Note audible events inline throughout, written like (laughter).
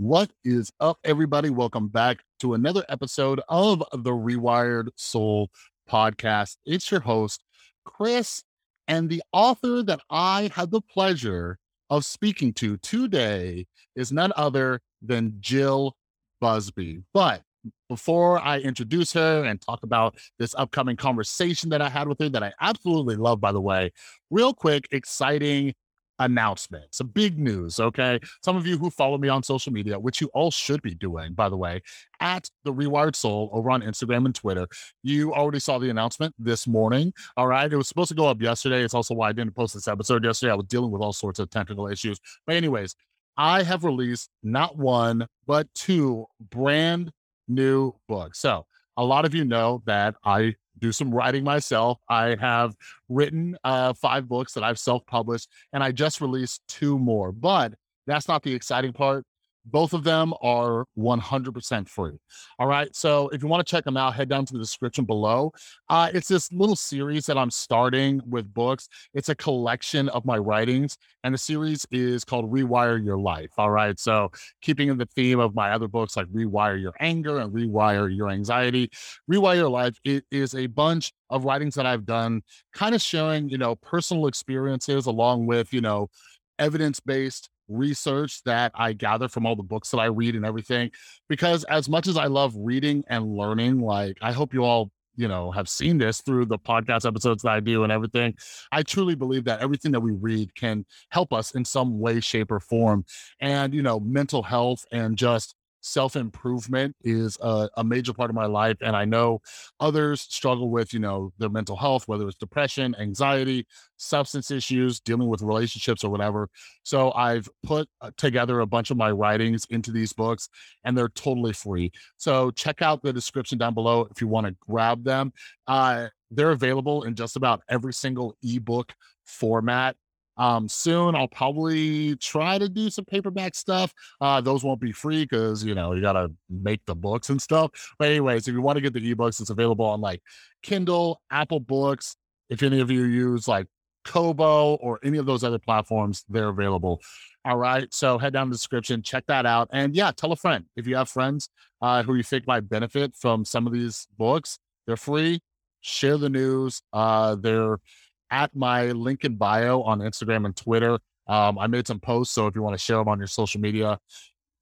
What is up, everybody? Welcome back to another episode of the Rewired Soul podcast. It's your host, Chris, and the author that I had the pleasure of speaking to today is none other than Jill Busby. But before I introduce her and talk about this upcoming conversation that I had with her, that I absolutely love, by the way, real quick, exciting announcement, some big news. Okay. Some of you who follow me on social media, which you all should be doing, by the way, at the Rewired Soul over on Instagram and Twitter. You already saw the announcement this morning. All right. It was supposed to go up yesterday. It's also why I didn't post this episode yesterday. I was dealing with all sorts of technical issues. But, anyways, I have released not one, but two brand new books. So, a lot of you know that I do some writing myself. I have written uh, five books that I've self published, and I just released two more. But that's not the exciting part. Both of them are 100% free. All right. So if you want to check them out, head down to the description below. Uh, it's this little series that I'm starting with books. It's a collection of my writings, and the series is called Rewire Your Life. All right. So keeping in the theme of my other books like Rewire Your Anger and Rewire Your Anxiety, Rewire Your Life, it is a bunch of writings that I've done, kind of showing, you know, personal experiences along with, you know, evidence based research that I gather from all the books that I read and everything. Because as much as I love reading and learning, like I hope you all, you know, have seen this through the podcast episodes that I do and everything. I truly believe that everything that we read can help us in some way, shape, or form. And, you know, mental health and just self improvement is a, a, major part of my life. And I know others struggle with, you know, their mental health, whether it's depression, anxiety, substance issues, dealing with relationships or whatever. So I've put uh, together a bunch of my writings into these books and they're totally free. So check out the description down below if you want to grab them. Uh, they're available in just about every single ebook format um, soon I'll probably try to do some paperback stuff. Uh, those won't be free because you know you gotta make the books and stuff. But anyways, if you want to get the ebooks, it's available on like Kindle, Apple Books. If any of you use like Kobo or any of those other platforms, they're available. All right. So head down the description, check that out. And yeah, tell a friend. If you have friends uh, who you think might benefit from some of these books, they're free. Share the news. Uh, they're at my link in bio on Instagram and Twitter. Um, I made some posts, so if you want to share them on your social media,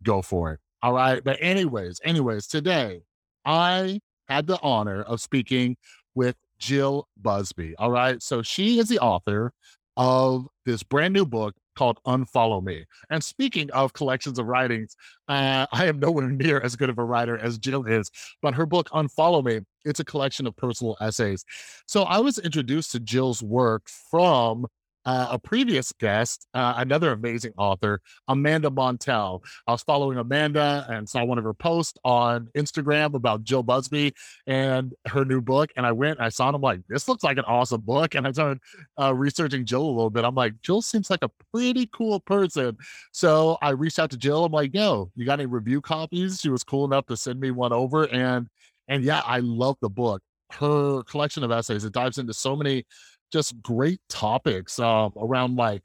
go for it. All right. But anyways, anyways, today I had the honor of speaking with Jill Busby. All right. So she is the author of this brand new book called Unfollow Me. And speaking of collections of writings, uh, I am nowhere (laughs) near as good of a writer as Jill is, but her book Unfollow Me, it's a collection of personal essays. So I was introduced to Jill's work from uh, a previous guest, uh, another amazing author, Amanda Montell. I was following Amanda and saw one of her posts on Instagram about Jill Busby and her new book. And I went, I saw it, I'm like, this looks like an awesome book. And I started uh, researching Jill a little bit. I'm like, Jill seems like a pretty cool person. So I reached out to Jill. I'm like, yo, you got any review copies? She was cool enough to send me one over. And and yeah, I love the book. Her collection of essays, it dives into so many just great topics um, around like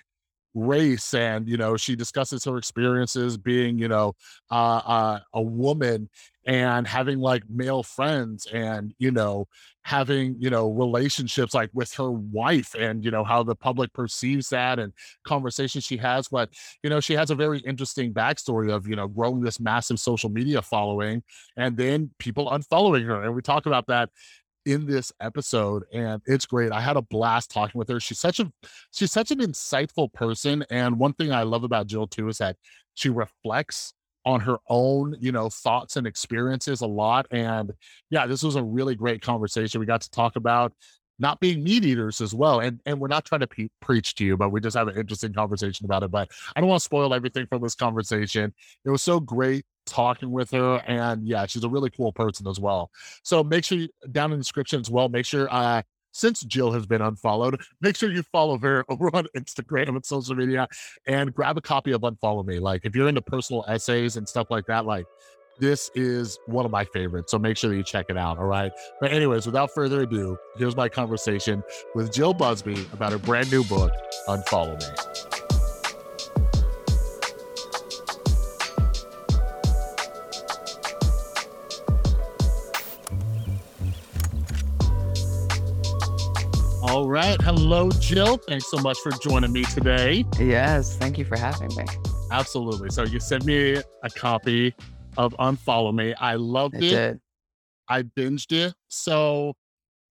race and you know she discusses her experiences being you know uh, uh, a woman and having like male friends and you know having you know relationships like with her wife and you know how the public perceives that and conversations she has. But you know she has a very interesting backstory of you know growing this massive social media following and then people unfollowing her. And we talk about that in this episode and it's great. I had a blast talking with her. She's such a she's such an insightful person and one thing I love about Jill too is that she reflects on her own, you know, thoughts and experiences a lot and yeah, this was a really great conversation. We got to talk about not being meat eaters as well. And and we're not trying to pe- preach to you, but we just have an interesting conversation about it. But I don't want to spoil everything from this conversation. It was so great talking with her and yeah she's a really cool person as well so make sure you down in the description as well make sure uh since Jill has been unfollowed, make sure you follow her (laughs) over on Instagram and social media and grab a copy of Unfollow Me. Like if you're into personal essays and stuff like that, like this is one of my favorites. So make sure that you check it out. All right. But, anyways, without further ado, here's my conversation with Jill Busby about her brand new book, Unfollow Me. All right. Hello, Jill. Thanks so much for joining me today. Yes. Thank you for having me. Absolutely. So you sent me a copy of Unfollow Me. I loved I it. did. I binged it. So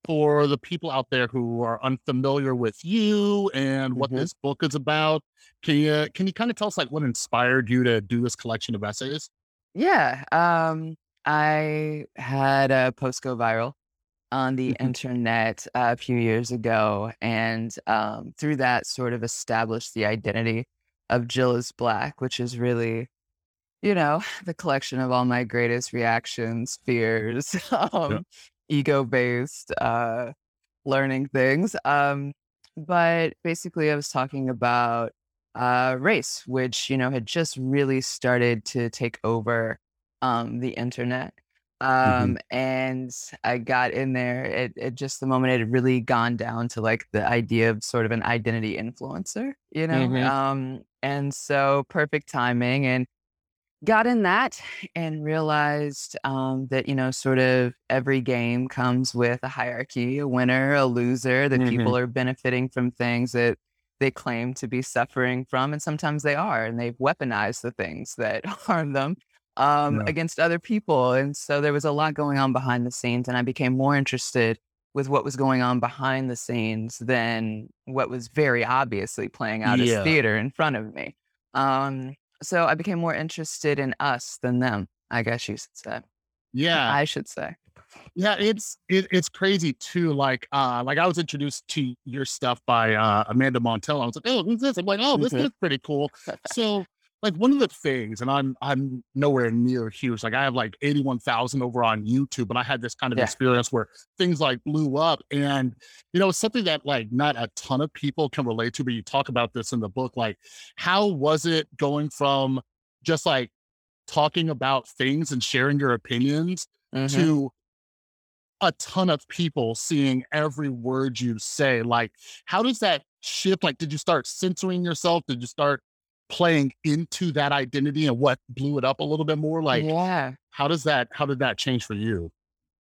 for the people out there who are unfamiliar with you and what Mhm. this book is about, can you can you kind of tell us like what inspired you to do this collection of essays? Yeah. Um, I had a post go viral on the Mhm. internet a few years ago, and um, through that, sort of established the identity of Jill is Black, which is really, you know, (sighs) the collection of all my greatest reactions, fears, (laughs) Yeah. um, ego based uh, learning things. Um, but basically, I was talking about uh, race, which, you know, had just really started to take over um, the internet. Mhm. Um, and I got in there at, at just the moment it had really gone down to like the idea of sort of an identity influencer, you know? Mhm. Um, and so perfect timing. And got in that and realized um, that you know sort of every game comes with a hierarchy a winner a loser that Mhm. people are benefiting from things that they claim to be suffering from and sometimes they are and they've weaponized the things that (laughs) harm them um, Yeah. against other people and so there was a lot going on behind the scenes and i became more interested with what was going on behind the scenes than what was very obviously playing out as theater in front of me um, so I became more interested in us than them, I guess you should say. Yeah. I should say. Yeah, it's it, it's crazy too. Like, uh, like I was introduced to your stuff by uh, Amanda Montell. I was like, oh, who's this? I'm like, oh, this Mhm. is pretty cool. So, like, one of the things, and I'm I'm nowhere near huge. Like, I have like eighty one thousand over on YouTube, but I had this kind of Yeah. experience where things like blew up, and you know, it's something that like not a ton of people can relate to. But you talk about this in the book. Like, how was it going from just like talking about things and sharing your opinions Mhm. to a ton of people seeing every word you say. Like, how does that shift? Like, did you start censoring yourself? Did you start playing into that identity and what blew it up a little bit more? Like, Yeah. how does that, how did that change for you?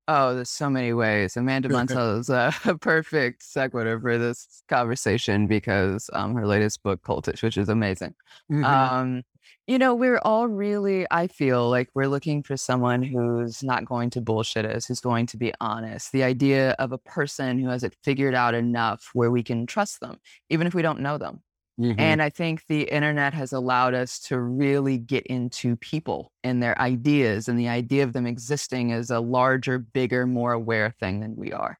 Oh, there's so many ways. Amanda (laughs) Montell is a, (laughs) a perfect sequitur for this conversation because um, her latest book, Cultish, which is amazing. Mhm. Um, you know, we're all really, I feel like we're looking for someone who's not going to bullshit us, who's going to be honest. The idea of a person who has it figured out enough where we can trust them, even if we don't know them. Mhm. And I think the internet has allowed us to really get into people and their ideas and the idea of them existing as a larger, bigger, more aware thing than we are.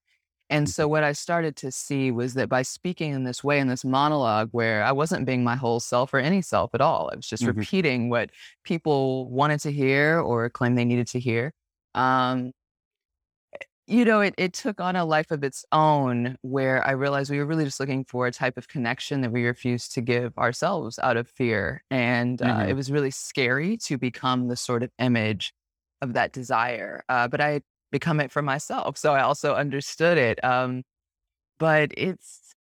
And so what I started to see was that by speaking in this way, in this monologue, where I wasn't being my whole self or any self at all, I was just Mhm. repeating what people wanted to hear or claimed they needed to hear. Um, you know, it, it took on a life of its own where I realized we were really just looking for a type of connection that we refused to give ourselves out of fear. And uh, Mhm. it was really scary to become the sort of image of that desire. Uh, but I had become it for myself. So I also understood it. Um, but it's,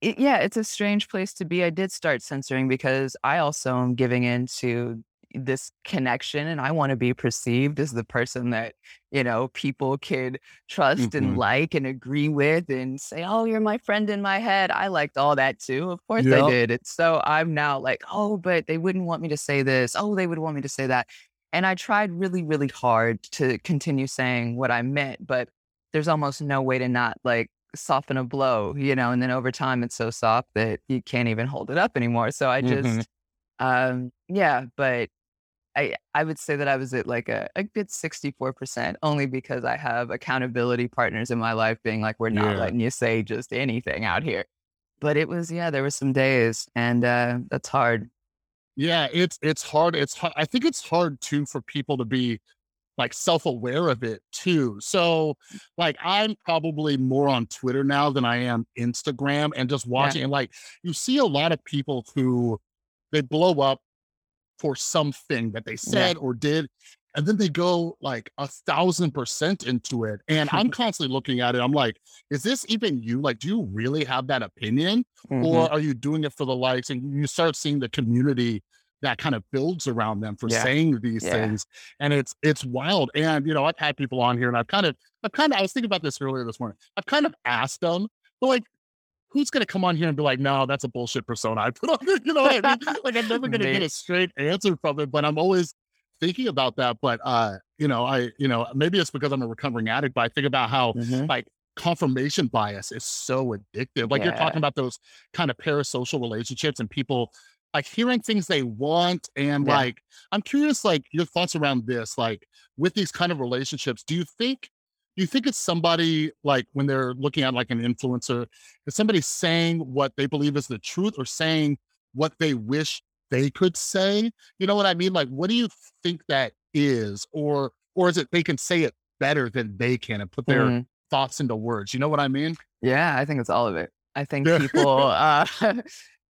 it, yeah, it's a strange place to be. I did start censoring because I also am giving into this connection and I want to be perceived as the person that, you know, people could trust and Mhm. like and agree with and say, oh, you're my friend in my head. I liked all that too. Of course I did. And so I'm now like, oh, but they wouldn't want me to say this. Oh, they would want me to say that. And I tried really, really hard to continue saying what I meant, but there's almost no way to not like soften a blow, you know, and then over time it's so soft that you can't even hold it up anymore. So I Mhm. just um yeah, but I I would say that I was at like a, a good 64% only because I have accountability partners in my life being like, we're not Yeah. letting you say just anything out here. But it was, yeah, there were some days and uh that's hard. Yeah, it's it's hard. It's hard. I think it's hard too for people to be like self-aware of it too. So like I'm probably more on Twitter now than I am Instagram and just Yeah. watching and like you see a lot of people who they blow up for something that they Yeah. said or did and then they go like a thousand percent into it and i'm (laughs) constantly looking at it i'm like is this even you like do you really have that opinion Mhm. or are you doing it for the likes and you start seeing the community that kind of builds around them for Yeah. saying these Yeah. things and it's it's wild and you know i've had people on here and i've kind of i've kind of i was thinking about this earlier this morning i've kind of asked them but like who's gonna come on here and be like, no, that's a bullshit persona I put on? (laughs) You know I mean? (laughs) Like I'm never gonna get a straight answer from it, but I'm always thinking about that. But uh, you know, I, you know, maybe it's because I'm a recovering addict, but I think about how Mhm. like confirmation bias is so addictive. Like you're talking about those kind of parasocial relationships and people like hearing things they want. And Yeah. like, I'm curious, like your thoughts around this, like with these kind of relationships, do you think do you think it's somebody like when they're looking at like an influencer, is somebody saying what they believe is the truth or saying what they wish they could say? You know what I mean? Like, what do you think that is? Or or is it they can say it better than they can and put their Mhm. thoughts into words? You know what I mean? Yeah, I think it's all of it. I think people uh, (laughs)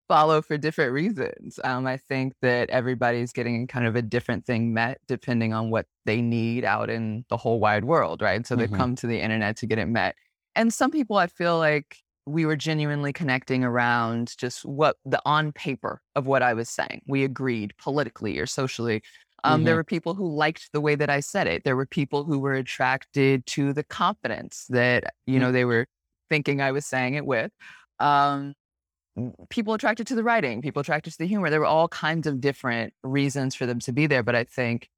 follow for different reasons. Um, I think that everybody's getting kind of a different thing met depending on what they need out in the whole wide world, right? So they've Mhm. come to the internet to get it met. And some people, I feel like we were genuinely connecting around just what the on paper of what I was saying. We agreed politically or socially. Um, There Mhm. were people who liked the way that I said it. There were people who were attracted to the confidence that, you Mm. know, they were thinking I was saying it with. Um, people attracted to the writing, people attracted to the humor. There were all kinds of different reasons for them to be there. But I think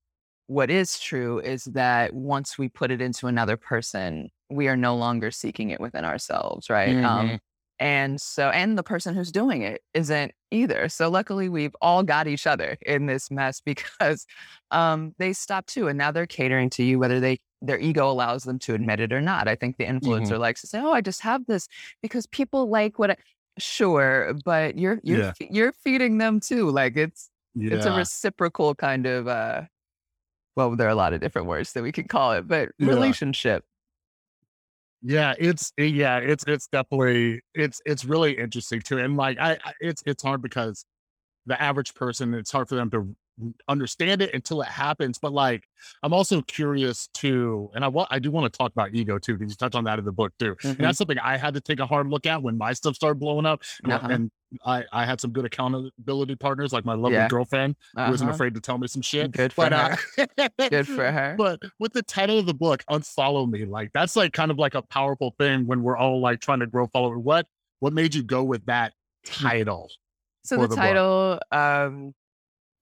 what is true is that once we put it into another person, we are no longer seeking it within ourselves, right? Um, Mhm. and so, and the person who's doing it isn't either. So, luckily, we've all got each other in this mess (laughs) because um, they stopped too, and now they're catering to you, whether they their ego allows them to admit it or not. I think the influencer likes to say, "Oh, I just have this because people like what." I, sure, but you're you're Yeah. you're feeding them too. Like it's it's a reciprocal kind of. uh Well, there are a lot of different words that we could call it, but Yeah. relationship. Yeah, it's eh, yeah, it's it's definitely it's it's really interesting too. And like I, I it's it's hard because the average person, it's hard for them to understand it until it happens. But like, I'm also curious too, and I want I do want to talk about ego too, because you touch on that in the book too. Mhm. And that's something I had to take a hard look at when my stuff started blowing up. And, Uh-huh. and I, I had some good accountability partners, like my lovely Yeah. girlfriend, who wasn't Uh-huh. afraid to tell me some shit. Good for but uh, Good for (laughs) her. but with the title of the book, Unfollow Me, like that's like kind of like a powerful thing when we're all like trying to grow follower. What what made you go with that title? So the, the book? title, um,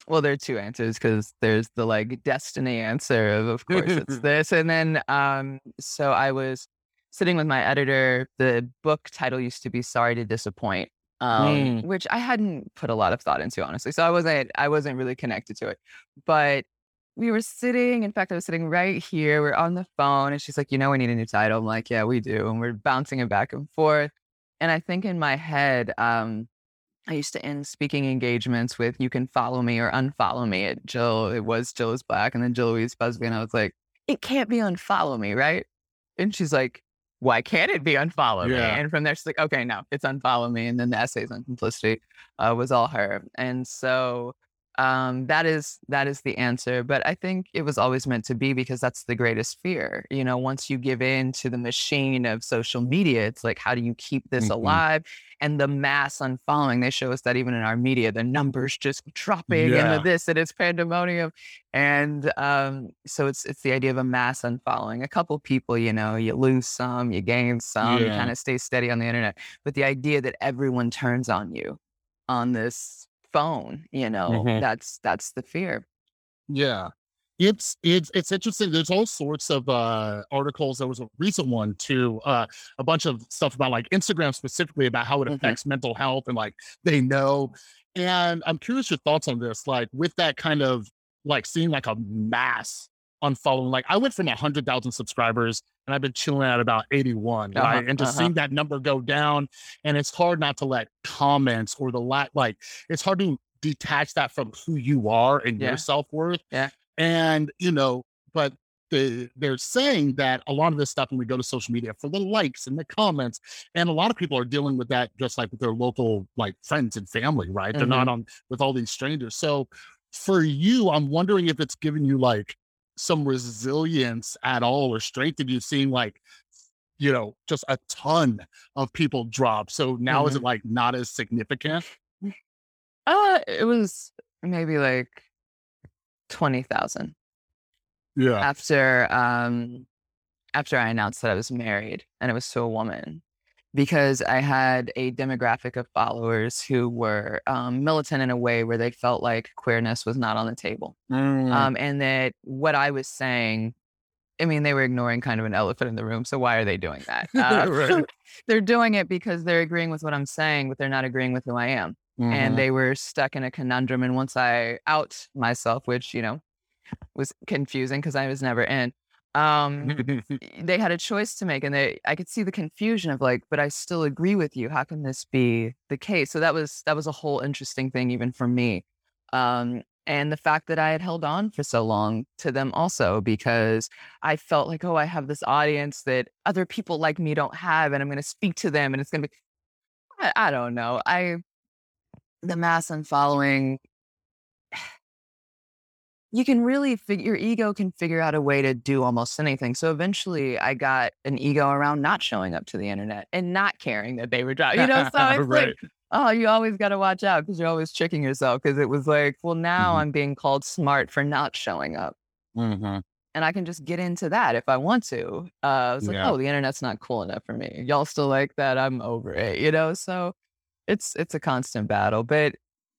well, there are two answers because there's the like destiny answer of, of course, it's (laughs) this, and then um, so I was sitting with my editor. The book title used to be "Sorry to Disappoint," um, Mm. which I hadn't put a lot of thought into, honestly. So I wasn't, I wasn't really connected to it, but. We were sitting, in fact, I was sitting right here. We're on the phone, and she's like, You know, we need a new title. I'm like, Yeah, we do. And we're bouncing it back and forth. And I think in my head, um, I used to end speaking engagements with "You can follow me or unfollow me." At Jill, it was Jill is black, and then Jill Louise Busby, and I was like, "It can't be unfollow me, right?" And she's like, "Why can't it be unfollow me?" And from there, she's like, "Okay, no, it's unfollow me." And then the essays on complicity uh, was all her, and so um, that is that is the answer. But I think it was always meant to be because that's the greatest fear. You know, once you give in to the machine of social media, it's like, how do you keep this Mhm. alive? and the mass unfollowing. They show us that even in our media, the numbers just dropping Yeah. and the this and it's pandemonium. And um, so it's it's the idea of a mass unfollowing. A couple people, you know, you lose some, you gain some, you kind of stay steady on the internet. But the idea that everyone turns on you on this phone, you know, Mhm. that's that's the fear. Yeah. It's it's it's interesting. There's all sorts of uh articles. There was a recent one too, uh a bunch of stuff about like Instagram specifically about how it Mhm. affects mental health and like they know. And I'm curious your thoughts on this, like with that kind of like seeing like a mass unfollowing. Like I went from a hundred thousand subscribers and I've been chilling at about 81, Uh-huh, right? And just uh-huh. seeing that number go down, and it's hard not to let comments or the lack like it's hard to detach that from who you are and Yeah. your self-worth. Yeah. And, you know, but the, they're saying that a lot of this stuff when we go to social media for the likes and the comments, and a lot of people are dealing with that just like with their local like friends and family, right? They're not on with all these strangers. So for you, I'm wondering if it's given you like some resilience at all or strength in you seeing like you know just a ton of people drop. So now is it like not as significant? Uh it was maybe like twenty thousand. yeah. After um after I announced that I was married and it was to a woman. Because I had a demographic of followers who were um, militant in a way where they felt like queerness was not on the table. Mm. Um, and that what I was saying, I mean, they were ignoring kind of an elephant in the room. So why are they doing that? (laughs) Uh, Right. (laughs) they're doing it because they're agreeing with what I'm saying, but they're not agreeing with who I am. Mhm. And they were stuck in a conundrum. And once I out myself, which, you know, was confusing because I was never in, um, (laughs) they had a choice to make and they I could see the confusion of like, but I still agree with you. How can this be the case? So that was that was a whole interesting thing even for me. Um and the fact that I had held on for so long to them also because I felt like, oh, I have this audience that other people like me don't have, and I'm gonna speak to them and it's gonna be I, I don't know. I the mass I'm following you can really figure your ego can figure out a way to do almost anything. So eventually I got an ego around not showing up to the internet and not caring that they were dropping. You know, so (laughs) it's Right. like, oh, you always gotta watch out because you're always tricking yourself. Cause it was like, well, now Mhm. I'm being called smart for not showing up. Mhm. And I can just get into that if I want to. Uh it's like, Yeah. oh, the internet's not cool enough for me. Y'all still like that. I'm over it, you know? So it's it's a constant battle. But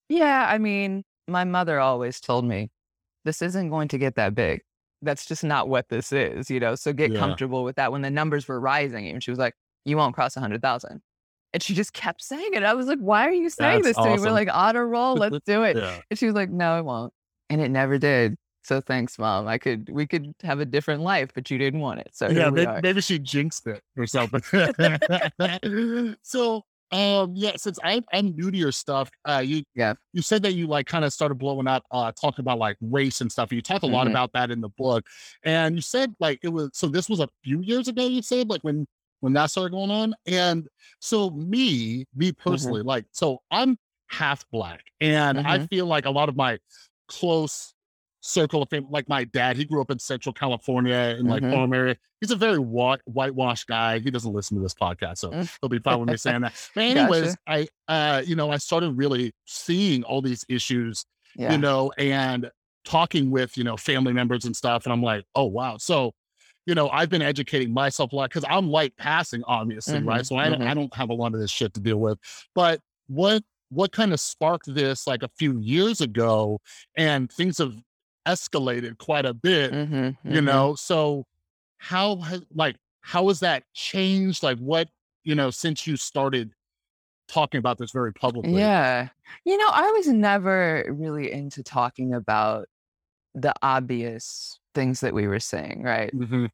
yeah, I mean, my mother always told me this isn't going to get that big. That's just not what this is, you know. So get Yeah. comfortable with that. When the numbers were rising, and she was like, "You won't cross a hundred thousand. and she just kept saying it. I was like, "Why are you saying That's this to me?" We're like, "On a roll, let's (laughs) do it." Yeah. And she was like, "No, it won't," and it never did. So thanks, mom. I could we could have a different life, but you didn't want it. So yeah, maybe, maybe she jinxed it or something. (laughs) (laughs) so, um, yeah, since I'm, I'm new to your stuff, uh, you Yeah. you said that you like kind of started blowing up, uh, talking about like race and stuff. You talk a lot Mhm. about that in the book, and you said like it was so. This was a few years ago. You said like when when that started going on, and so me, me Mm-hmm. personally, like so I'm half black, and I Mhm. feel like a lot of my close circle of fame, like my dad, he grew up in Central California in like Mhm. farm area. He's a very white whitewashed guy. He doesn't listen to this podcast, so Mm. he'll be fine with me (laughs) saying that. But anyways, Gotcha. I uh, you know, I started really seeing all these issues, Yeah. you know, and talking with, you know, family members and stuff. And I'm like, oh wow. So, you know, I've been educating myself a lot because I'm light passing, obviously, right? Mhm, So I don't mhm. I don't have a lot of this shit to deal with. But what what kind of sparked this like a few years ago and things have escalated quite a bit Mhm, you mhm. know so how has like how has that changed like what you know since you started talking about this very publicly Yeah. You know, I was never really into talking about the obvious things that we were saying, right? Mhm.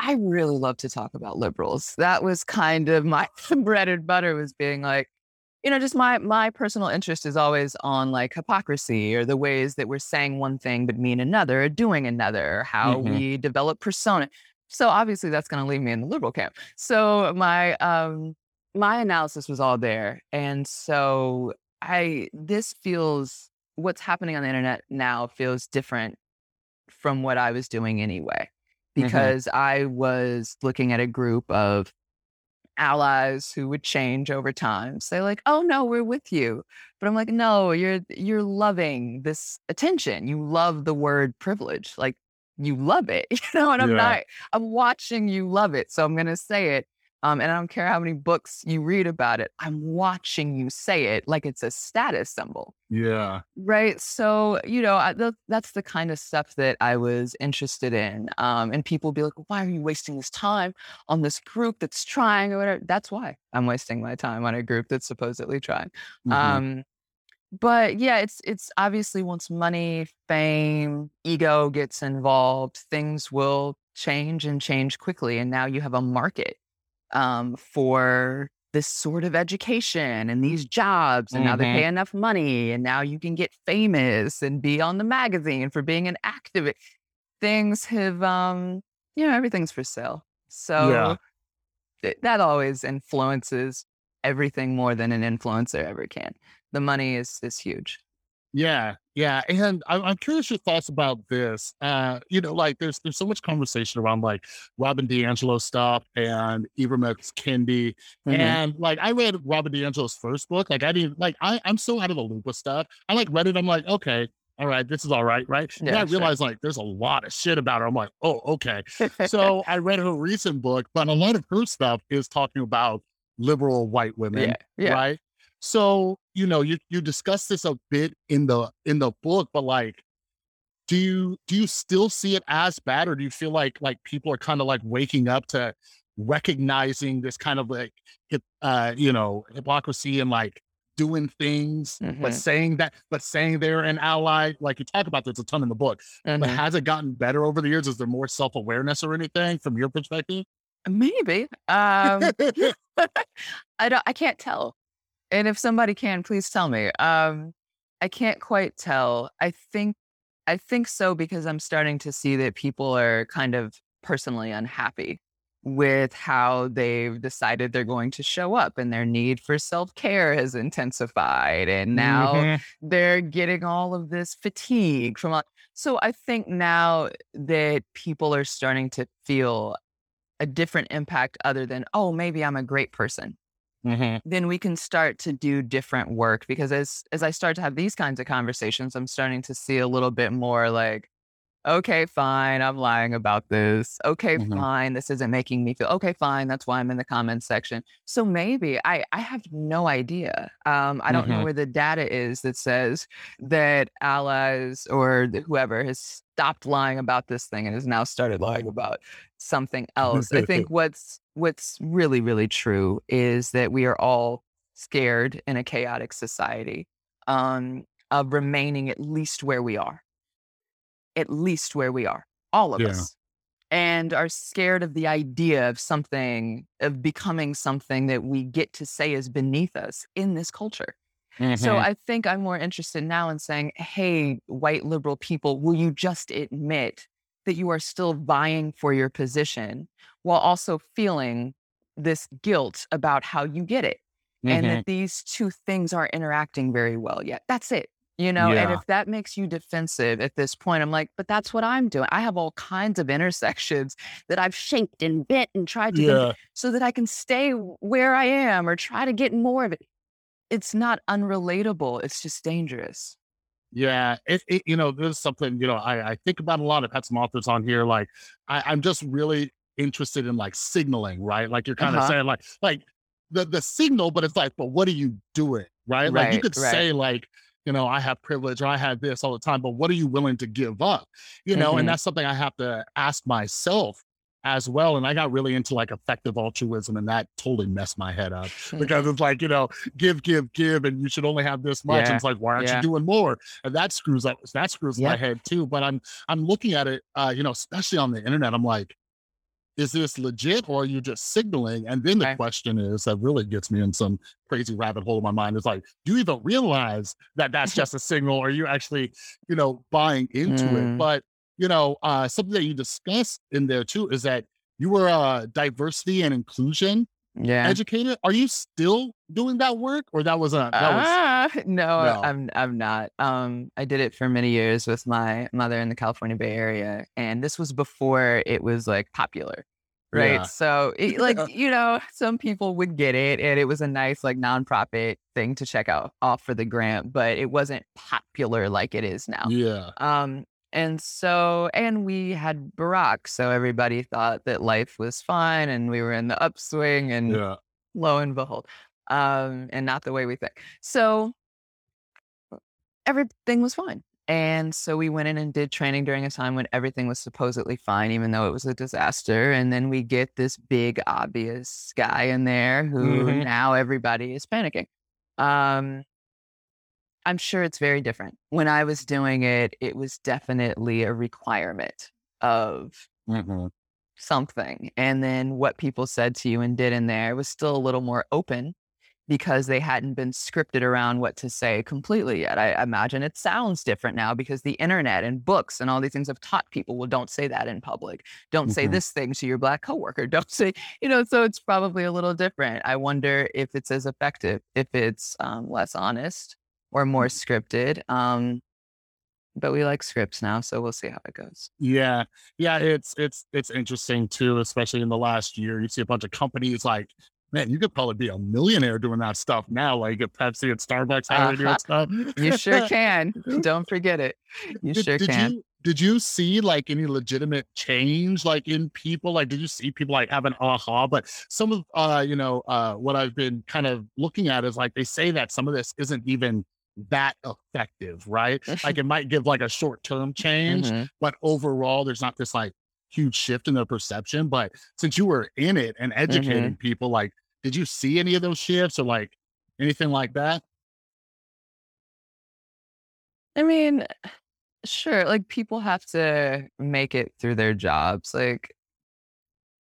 I really love to talk about liberals. That was kind of my (laughs) bread and butter was being like, you know, just my my personal interest is always on like hypocrisy or the ways that we're saying one thing but mean another, or doing another, or how Mhm. we develop persona. So obviously that's going to leave me in the liberal camp. So my um my analysis was all there. And so I this feels what's happening on the internet now feels different from what I was doing anyway Mhm. because I was looking at a group of allies who would change over time say like oh no we're with you. But i'm like no you're you're loving this attention. You love the word privilege. Like you love it. (laughs) You know and i'm Yeah. not i'm watching you love it so i'm going to say it um, and i don't care how many books you read about it i'm watching you say it like it's a status symbol yeah Right. So, you know, I, th- that's the kind of stuff that I was interested in. Um, and people be like, why are you wasting this time on this group that's trying or whatever? That's why I'm wasting my time on a group that's supposedly trying. Mhm. Um, but yeah, it's it's obviously once money, fame, ego gets involved, things will change and change quickly. And now you have a market um, for this sort of education and these jobs, and now they Mhm. pay enough money, and now you can get famous and be on the magazine for being an activist. Things have, um, you know, everything's for sale. So th- that always influences everything more than an influencer ever can. The money is is huge. Yeah, yeah, and I'm, I'm curious your thoughts about this. Uh, you know, like there's there's so much conversation around like Robin DiAngelo stuff and Ibram X. Kendi, Mhm. and like I read Robin DiAngelo's first book. Like I didn't like I I'm so out of the loop with stuff. I like read it. I'm like, okay, all right, this is all right, right? Yeah, and I sure. realized like there's a lot of shit about her. I'm like, oh, okay. (laughs) so I read her recent book, but a lot of her stuff is talking about liberal white women, yeah, yeah. right? So, you know, you you discuss this a bit in the in the book, but like do you do you still see it as bad or do you feel like like people are kind of like waking up to recognizing this kind of like uh you know hypocrisy and like doing things but hmm saying that but saying they're an ally like you talk about this a ton in the book but hmm has it gotten better over the years is there more self-awareness or anything from your perspective Maybe. Um, (laughs) I don't. I can't tell. And if somebody can, please tell me. Um, I can't quite tell. I think I think so because I'm starting to see that people are kind of personally unhappy with how they've decided they're going to show up and their need for self-care has intensified and now Mhm. they're getting all of this fatigue from all- so I think now that people are starting to feel a different impact other than oh maybe I'm a great person Mhm. then we can start to do different work because as as I start to have these kinds of conversations, I'm starting to see a little bit more like, okay, fine, I'm lying about this. Okay, Mhm. fine, this isn't making me feel okay, fine. That's why I'm in the comments section. So maybe I I have no idea. Um, I don't know Mhm. where the data is that says that allies or whoever has stopped lying about this thing and has now started lying about something (laughs) else. I think what's what's really really true is that we are all scared in a chaotic society um, of remaining at least where we are, at least where we are, all of Yeah. us, and are scared of the idea of something of becoming something that we get to say is beneath us in this culture. So Mhm. I think I'm more interested now in saying, hey, white liberal people, will you just admit that you are still vying for your position while also feeling this guilt about how you get it? And Mhm. that these two things aren't interacting very well yet. That's it. You know, and if that makes you defensive at this point, I'm like, but that's what I'm doing. I have all kinds of intersections that I've shaped and bent and tried to Yeah. so that I can stay where I am or try to get more of it it's not unrelatable. It's just dangerous. Yeah, it, it you know, there's something, you know, I, I think about a lot. I've had some authors on here. Like, I, I'm just really interested in like signaling, right? Like you're kind of Uh-huh. saying, like, like the the signal, but it's like, but what are you doing? Right? Like you could right. say, like, you know, I have privilege or I have this all the time, but what are you willing to give up? You know, and Mhm. that's something I have to ask myself as well. And I got really into like effective altruism, and that totally messed my head up because it's like, you know, give, give, give, and you should only have this much. And it's like, why aren't yeah. you doing more? And that screws up, that screws my head too. But I'm I'm looking at it, uh, you know, especially on the internet, I'm like, is this legit or are you just signaling? And then the Right. question is that really gets me in some crazy rabbit hole in my mind. Is like, do you even realize that that's (laughs) just a signal? Or are you actually, you know, buying into it? Mm. But you know, uh, something that you discuss in there too is that you were a diversity and inclusion Yeah. educator. Are you still doing that work, or that was a that was Ah, (laughs) no, no? I'm I'm not. Um, I did it for many years with my mother in the California Bay Area, and this was before it was like popular, right? Yeah. So, it, (laughs) like you know, some people would get it, and it was a nice like nonprofit thing to check out off for the grant, but it wasn't popular like it is now. Yeah. Um, and so, and we had Barack, so everybody thought that life was fine and we were in the upswing, and Yeah. lo and behold, um, and not the way we think. So everything was fine. And so we went in and did training during a time when everything was supposedly fine, even though it was a disaster. And then we get this big, obvious guy in there who Mhm. now everybody is panicking. Um, I'm sure it's very different. When I was doing it, it was definitely a requirement of Mhm. something. And then what people said to you and did in there was still a little more open because they hadn't been scripted around what to say completely yet. I imagine it sounds different now because the internet and books and all these things have taught people, well, don't say that in public. Don't say Mhm. this thing to your black coworker. (laughs) Don't say, you know, so it's probably a little different. I wonder if it's as effective, if it's um, less honest or more scripted. Um, but we like scripts now, so we'll see how it goes. Yeah. Yeah, it's it's it's interesting too, especially in the last year. You see a bunch of companies like man, you could probably be a millionaire doing that stuff now, like at Pepsi and Starbucks you Uh-huh. and stuff. You sure can. (laughs) Don't forget it. You did, sure did can. you did you see like any legitimate change like in people like did you see people like have an aha but some of uh you know uh what i've been kind of looking at is like they say that some of this isn't even that effective right like (laughs) it might give like a short-term change Mhm. but overall there's not this like huge shift in their perception but since you were in it and educating people like did you see any of those shifts or like anything like that I mean, sure, like people have to make it through their jobs. Like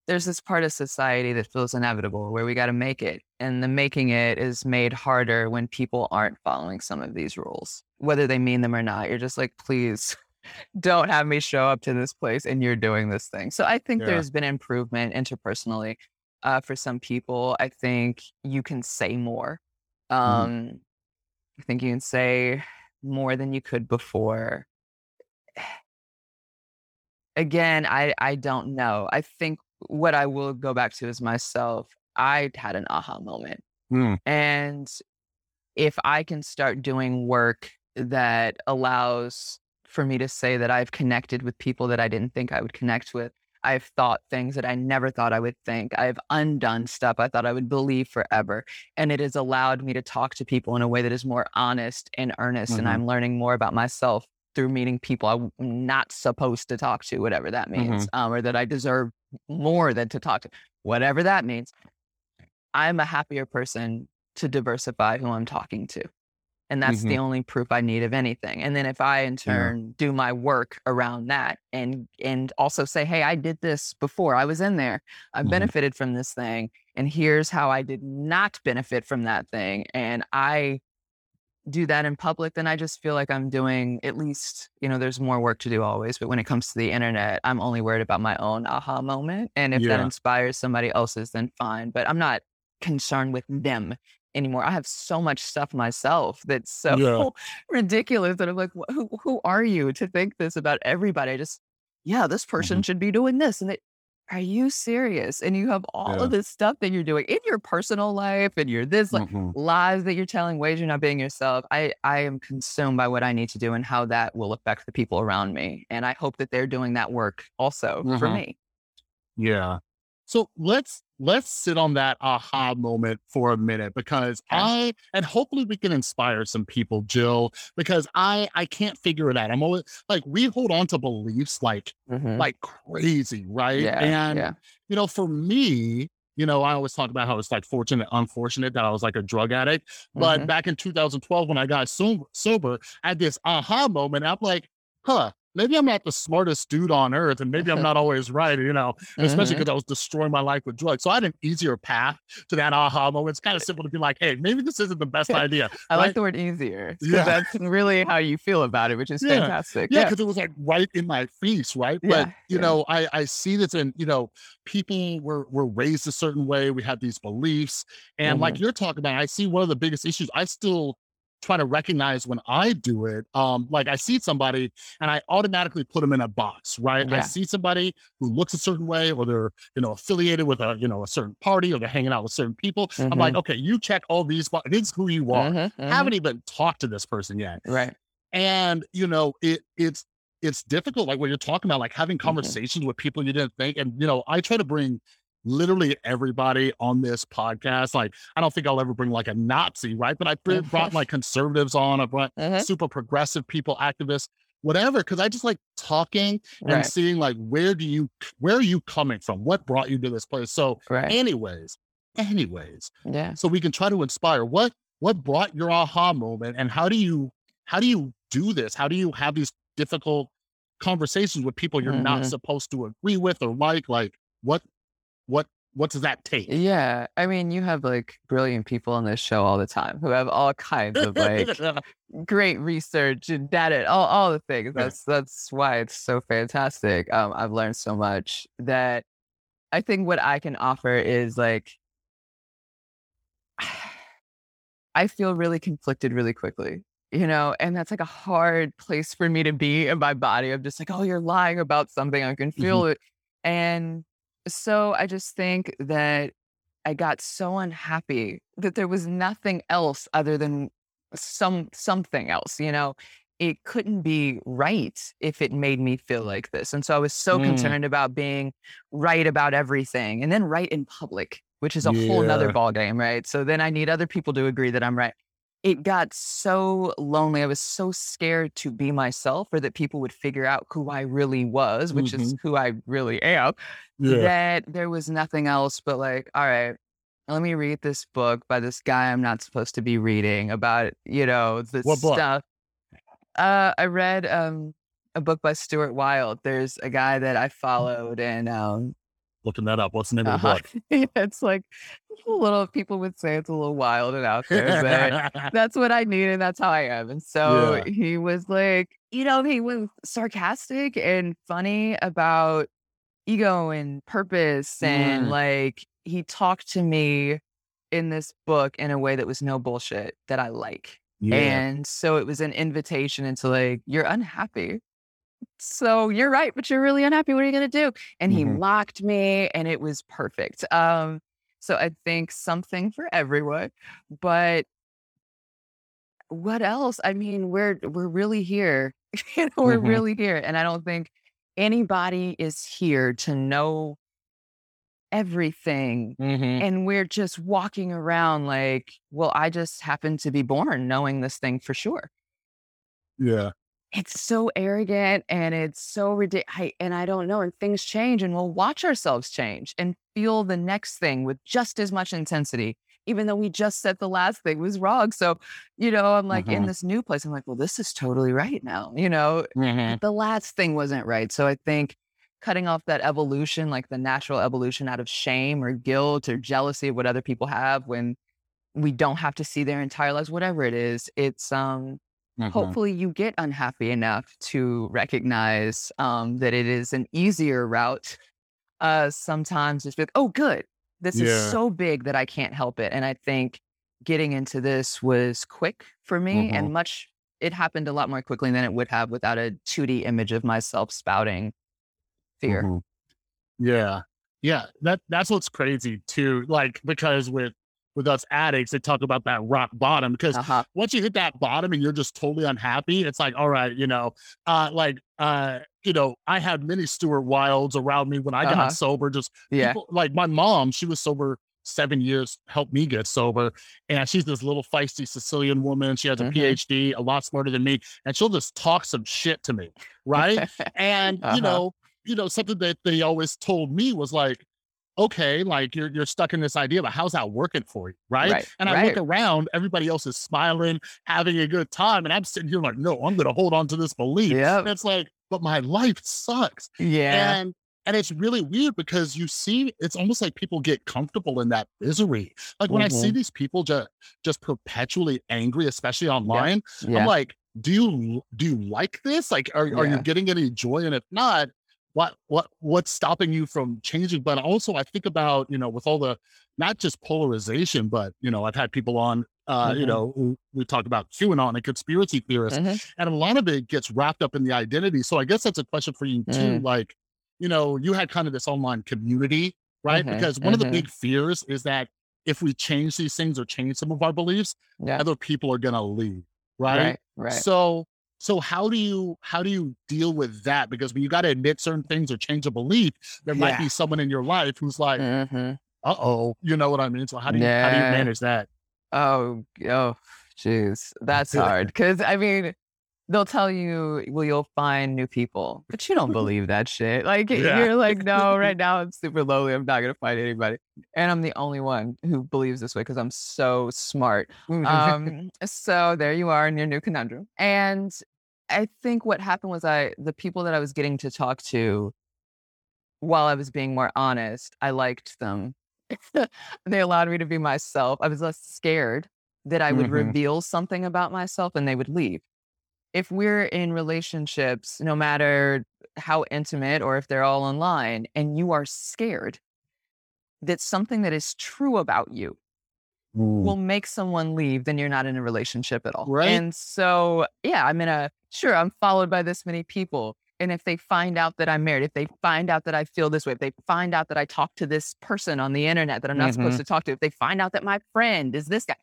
there's this part of society that feels inevitable where we got to make it. And the making it is made harder when people aren't following some of these rules, whether they mean them or not. You're just like, please (laughs) don't have me show up to this place and you're doing this thing. So I think Yeah. there's been improvement interpersonally uh, for some people. I think you can say more. Um, I think you can say more than you could before. (sighs) Again, I I don't know. I think what I will go back to is myself. I had an aha moment. Hmm. And if I can start doing work that allows for me to say that I've connected with people that I didn't think I would connect with, I've thought things that I never thought I would think, I've undone stuff I thought I would believe forever. And it has allowed me to talk to people in a way that is more honest and earnest. And Mhm. I'm learning more about myself through meeting people I'm not supposed to talk to, whatever that means, um, or that I deserve more than to talk to, whatever that means. I'm a happier person to diversify who I'm talking to. And that's the only proof I need of anything. And then if I in turn do my work around that and and also say, hey, I did this before. I was in there. I Mhm. benefited from this thing. And here's how I did not benefit from that thing. And I do that in public, then I just feel like I'm doing at least, you know, there's more work to do always. But when it comes to the internet, I'm only worried about my own aha moment. And if that inspires somebody else's, then fine. But I'm not concerned with them anymore. I have so much stuff myself that's so Yeah. (laughs) ridiculous that I'm like, who, who are you to think this about everybody? I just, yeah, this person mm-hmm. should be doing this. And it, are you serious? And you have all Yeah. of this stuff that you're doing in your personal life and you're this like Mhm. lies that you're telling, ways you're not being yourself. I, I am consumed by what I need to do and how that will affect the people around me. And I hope that they're doing that work also for Mhm. me. Yeah. So let's let's sit on that aha moment for a minute because I and hopefully we can inspire some people, Jill, because I I can't figure it out. I'm always like we hold on to beliefs like Mhm. like crazy, right? yeah. and yeah. you know, for me, you know, I always talk about how it's like fortunate, unfortunate that I was like a drug addict. But Mhm. back in 2012, when I got sober, sober, I had this aha moment. I'm like, huh, maybe I'm not the smartest dude on earth, and maybe I'm not (laughs) always right, you know, especially Mhm. because I was destroying my life with drugs. So I had an easier path to that aha moment. It's kind of simple to be like, hey, maybe this isn't the best (laughs) idea. I right? like the word easier. Yeah. That's really how you feel about it, which is Yeah. fantastic. Yeah, because it was like right in my face, right? But Yeah, you yeah. know, I I see this and you know, people were were raised a certain way. We had these beliefs, and like Mhm. you're talking about, I see one of the biggest issues. I still try to recognize when I do it. Um, like I see somebody and I automatically put them in a box, right? I see somebody who looks a certain way, or they're you know affiliated with a you know a certain party, or they're hanging out with certain people. I'm like, okay, you check all these. bo- This is who you are. Mhm, mhm. Haven't even talked to this person yet Right. and you know it it's it's difficult like when you're talking about like having Mhm. conversations with people you didn't think and you know i try to bring literally everybody on this podcast like i don't think i'll ever bring like a nazi right but i br- brought like conservatives on i brought Mhm. super progressive people activists whatever because i just like talking and Right. seeing like where do you where are you coming from what brought you to this place so Right. anyways anyways Yeah. so we can try to inspire what what brought your aha moment and how do you how do you do this how do you have these difficult conversations with people you're not Mhm. supposed to agree with or like like what what what does that take Yeah. I mean, you have like brilliant people on this show all the time who have all kinds of like (laughs) great research and data, all, all the things. That's that's why it's so fantastic. Um, I've learned so much that I think what I can offer is like (sighs) I feel really conflicted really quickly, you know, and that's like a hard place for me to be in my body. I'm just like, oh, you're lying about something. I can feel it. And so I just think that I got so unhappy that there was nothing else other than some something else, you know. It couldn't be right if it made me feel like this. And so I was so Mm, concerned about being right about everything and then right in public, which is a whole nother ballgame, right? So then I need other people to agree that I'm right. It got so lonely. I was so scared to be myself or that people would figure out who I really was, which is Mhm. who I really am Yeah. that there was nothing else but like, all right, let me read this book by this guy I'm not supposed to be reading about, you know, the stuff. Uh, I read um a book by Stuart Wilde. There's a guy that I followed and um Looking that up. What's the name of the uh-huh. book? (laughs) it's like a (laughs) little people would say it's a little wild and out there, but (laughs) that's what I need and that's how I am. And so Yeah. he was like, you know, he was sarcastic and funny about ego and purpose and Mm. like he talked to me in this book in a way that was no bullshit that I like. Yeah. And so it was an invitation into like, you're unhappy. So you're right, but you're really unhappy. What are you gonna do? And he Mhm. locked me and it was perfect. Um, so I think something for everyone. But what else? I mean, we're we're really here. (laughs) you know, we're Mhm. really here. And I don't think anybody is here to know everything. Mhm. And we're just walking around like, well, I just happen to be born knowing this thing for sure. Yeah. It's so arrogant and it's so ridiculous. And I don't know. And things change and we'll watch ourselves change and feel the next thing with just as much intensity, even though we just said the last thing was wrong. So, you know, I'm like in Mhm. this new place. I'm like, well, this is totally right now. You know, Mhm. the last thing wasn't right. So I think cutting off that evolution, like the natural evolution out of shame or guilt or jealousy of what other people have when we don't have to see their entire lives, whatever it is, it's um Mhm. hopefully you get unhappy enough to recognize um that it is an easier route. Uh sometimes just be like, oh good. This is so big that I can't help it. And I think getting into this was quick for me Mhm. and much it happened a lot more quickly than it would have without a 2D image of myself spouting fear. Mhm. Yeah. Yeah. That that's what's crazy too. Like because with with us addicts, they talk about that rock bottom because Uh-huh. once you hit that bottom and you're just totally unhappy, it's like, all right, you know, uh, like uh, you know, I had many Stuart Wilds around me when I got Uh-huh. sober. Just Yeah. people like my mom, she was sober seven years, helped me get sober. And she's this little feisty Sicilian woman. She has a Mhm. PhD, a lot smarter than me, and she'll just talk some shit to me, right? (laughs) And Uh-huh. you know, you know, something that they always told me was like, okay, like you're you're stuck in this idea, but how's that working for you? Right. Right, And I look around, everybody else is smiling, having a good time. And I'm sitting here like, no, I'm gonna hold on to this belief. Yep. And it's like, but my life sucks. Yeah. And and it's really weird because you see, it's almost like people get comfortable in that misery. Like when I see Mhm. these people just just perpetually angry, especially online, Yeah. I'm like, do you do you like this? Like, are, are you getting any joy? And if not, what what what's stopping you from changing? But also, I think about you know with all the not just polarization, but you know I've had people on. Uh, you Mhm. know, who- we talk about QAnon and conspiracy theorists, Mhm. and a lot of it gets wrapped up in the identity. So I guess that's a question for you too. Mm. Like, you know, you had kind of this online community, right? Mhm, Because one of the mhm. big fears is that if we change these things or change some of our beliefs, Yeah. other people are gonna leave, right? Right. Right. So so how do you how do you deal with that? Because when you got to admit certain things or change a belief, there might be someone in your life who's like, Mhm. uh oh, you know what I mean? So how do you how do you manage that? Oh, oh, jeez, that's (laughs) hard. Because I mean, they'll tell you, well, you'll find new people, but you don't (laughs) believe that shit. Like Yeah. you're like, no, right (laughs) now I'm super lonely. I'm not gonna find anybody, and I'm the only one who believes this way because I'm so smart. Um, so there you are in your new conundrum. And I think what happened was I the people that I was getting to talk to while I was being more honest, I liked them. (laughs) they allowed me to be myself. I was less scared that I would Mhm. reveal something about myself and they would leave. If we're in relationships, no matter how intimate or if they're all online, and you are scared that something that is true about you Mm. will make someone leave, then you're not in a relationship at all. Right. And so, yeah, I'm in a sure, I'm followed by this many people. And if they find out that I'm married, if they find out that I feel this way, if they find out that I talk to this person on the internet that I'm not supposed Mhm. to talk to, if they find out that my friend is this guy,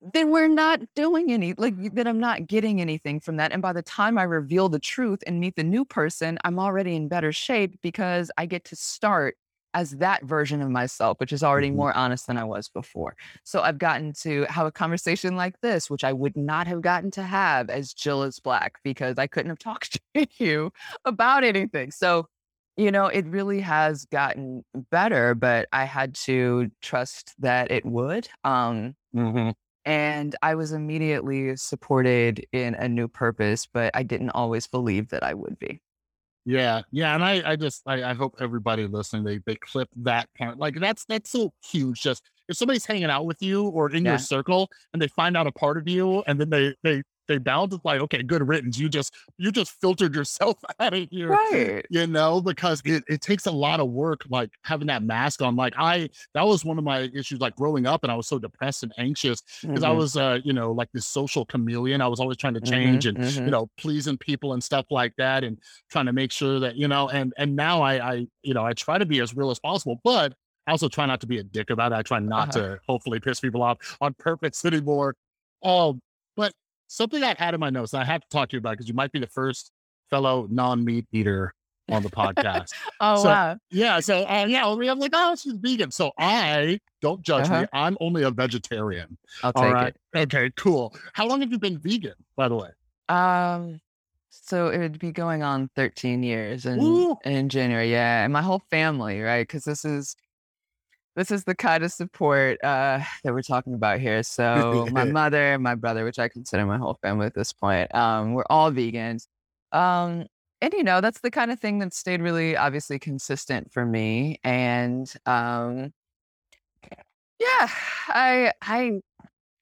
then we're not doing any, like, then I'm not getting anything from that. And by the time I reveal the truth and meet the new person, I'm already in better shape because I get to start as that version of myself, which is already Mhm. more honest than I was before. So I've gotten to have a conversation like this, which I would not have gotten to have as Jill is Black because I couldn't have talked (laughs) to you about anything. So, you know, it really has gotten better, but I had to trust that it would. Um, Mhm. And I was immediately supported in a new purpose, but I didn't always believe that I would be. Yeah, yeah, and I, I just, I, I hope everybody listening, they, they clip that part. Like that's, that's so huge. Just if somebody's hanging out with you or in Yeah. your circle and they find out a part of you, and then they, they, they bounce, it's like, okay, good riddance. You just, you just filtered yourself (laughs) out of here. Right. you know, because it, it takes a lot of work, like having that mask on. Like I, that was one of my issues, like growing up, and I was so depressed and anxious because I Mhm, was, uh, you know, like this social chameleon. I was always trying to mhm, change and you mhm. know pleasing people and stuff like that, and trying to make sure that you know, and and now I, I, you know, I try to be as real as possible, but I also try not to be a dick about it. I try not Uh-huh. to hopefully piss people off on purpose anymore. Um, but something I had in my notes, and I have to talk to you about because you might be the first fellow non-meat eater on the podcast. (laughs) Oh, So, wow. Yeah. So uh, yeah, I'm like, oh, she's vegan. So I don't judge me. Uh-huh. I'm only a vegetarian. I'll All take right. Okay. Cool. How long have you been vegan, by the way? Um, so it would be going on 13 years in in January. Yeah, and my whole family, right? Because this is this is the kind of support uh, that we're talking about here. So my (laughs) mother, my brother, which I consider my whole family at this point, um, we're all vegans. Um, and you know, that's the kind of thing that stayed really obviously consistent for me. And um, yeah, I I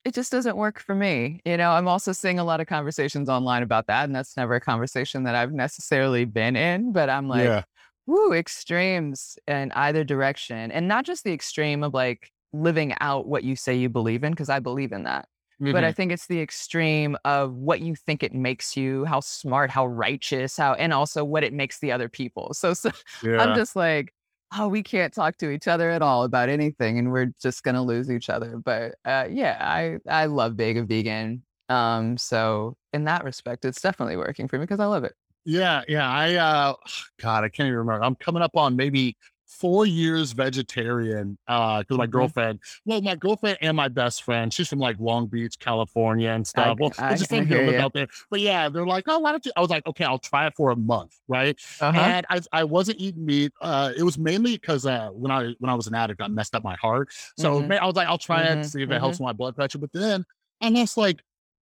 it just doesn't work for me. You know, I'm also seeing a lot of conversations online about that, and that's never a conversation that I've necessarily been in. But I'm like, yeah. Woo, extremes in either direction. And not just the extreme of like living out what you say you believe in, because I believe in that. But I Mhm. think it's the extreme of what you think it makes you, how smart, how righteous, how, and also what it makes the other people. So, so yeah. I'm just like, oh, we can't talk to each other at all about anything, and we're just gonna lose each other. But uh, yeah, I I love being a vegan. Um, so in that respect, it's definitely working for me because I love it. Yeah, yeah. I uh (sighs) God, I can't even remember. I'm coming up on maybe four years vegetarian uh because my Mhm. girlfriend, well, my girlfriend and my best friend, she's from like Long Beach, California and I stuff. Well, I, it's just I hear you. out there. But yeah, they're like, oh, why don't you? I was like, okay, I'll try it for a month, right? Uh-huh. And I I wasn't eating meat. Uh it was mainly because uh when I when I was an addict, I messed up my heart. So Mhm. I was like, I'll try it, Mhm, see if it helps my blood pressure. But then I lost like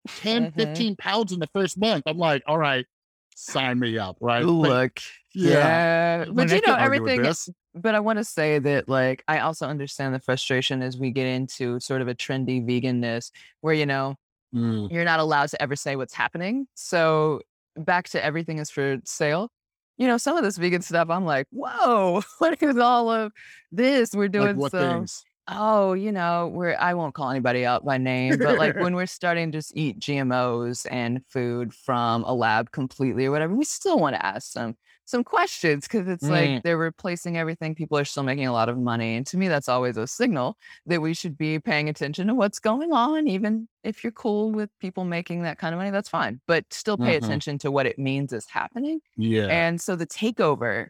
10, Mhm. 15 pounds in the first month. I'm like, all right, sign me up, right? Look, yeah. yeah, but you know can't argue with everything. But I want to say that, like, I also understand the frustration as we get into sort of a trendy veganness, where you know Mm, you're not allowed to ever say what's happening. So back to everything is for sale. You know, some of this vegan stuff, I'm like, whoa, (laughs) what is all of this? We're doing what some things? Oh, you know, we're I won't call anybody out by name, but like (laughs) when we're starting to just eat GMOs and food from a lab completely or whatever, we still want to ask some some questions because it's Mm, like they're replacing everything. People are still making a lot of money. And to me, that's always a signal that we should be paying attention to what's going on. Even if you're cool with people making that kind of money, that's fine. But still pay mhm, attention to what it means is happening. Yeah. And so the takeover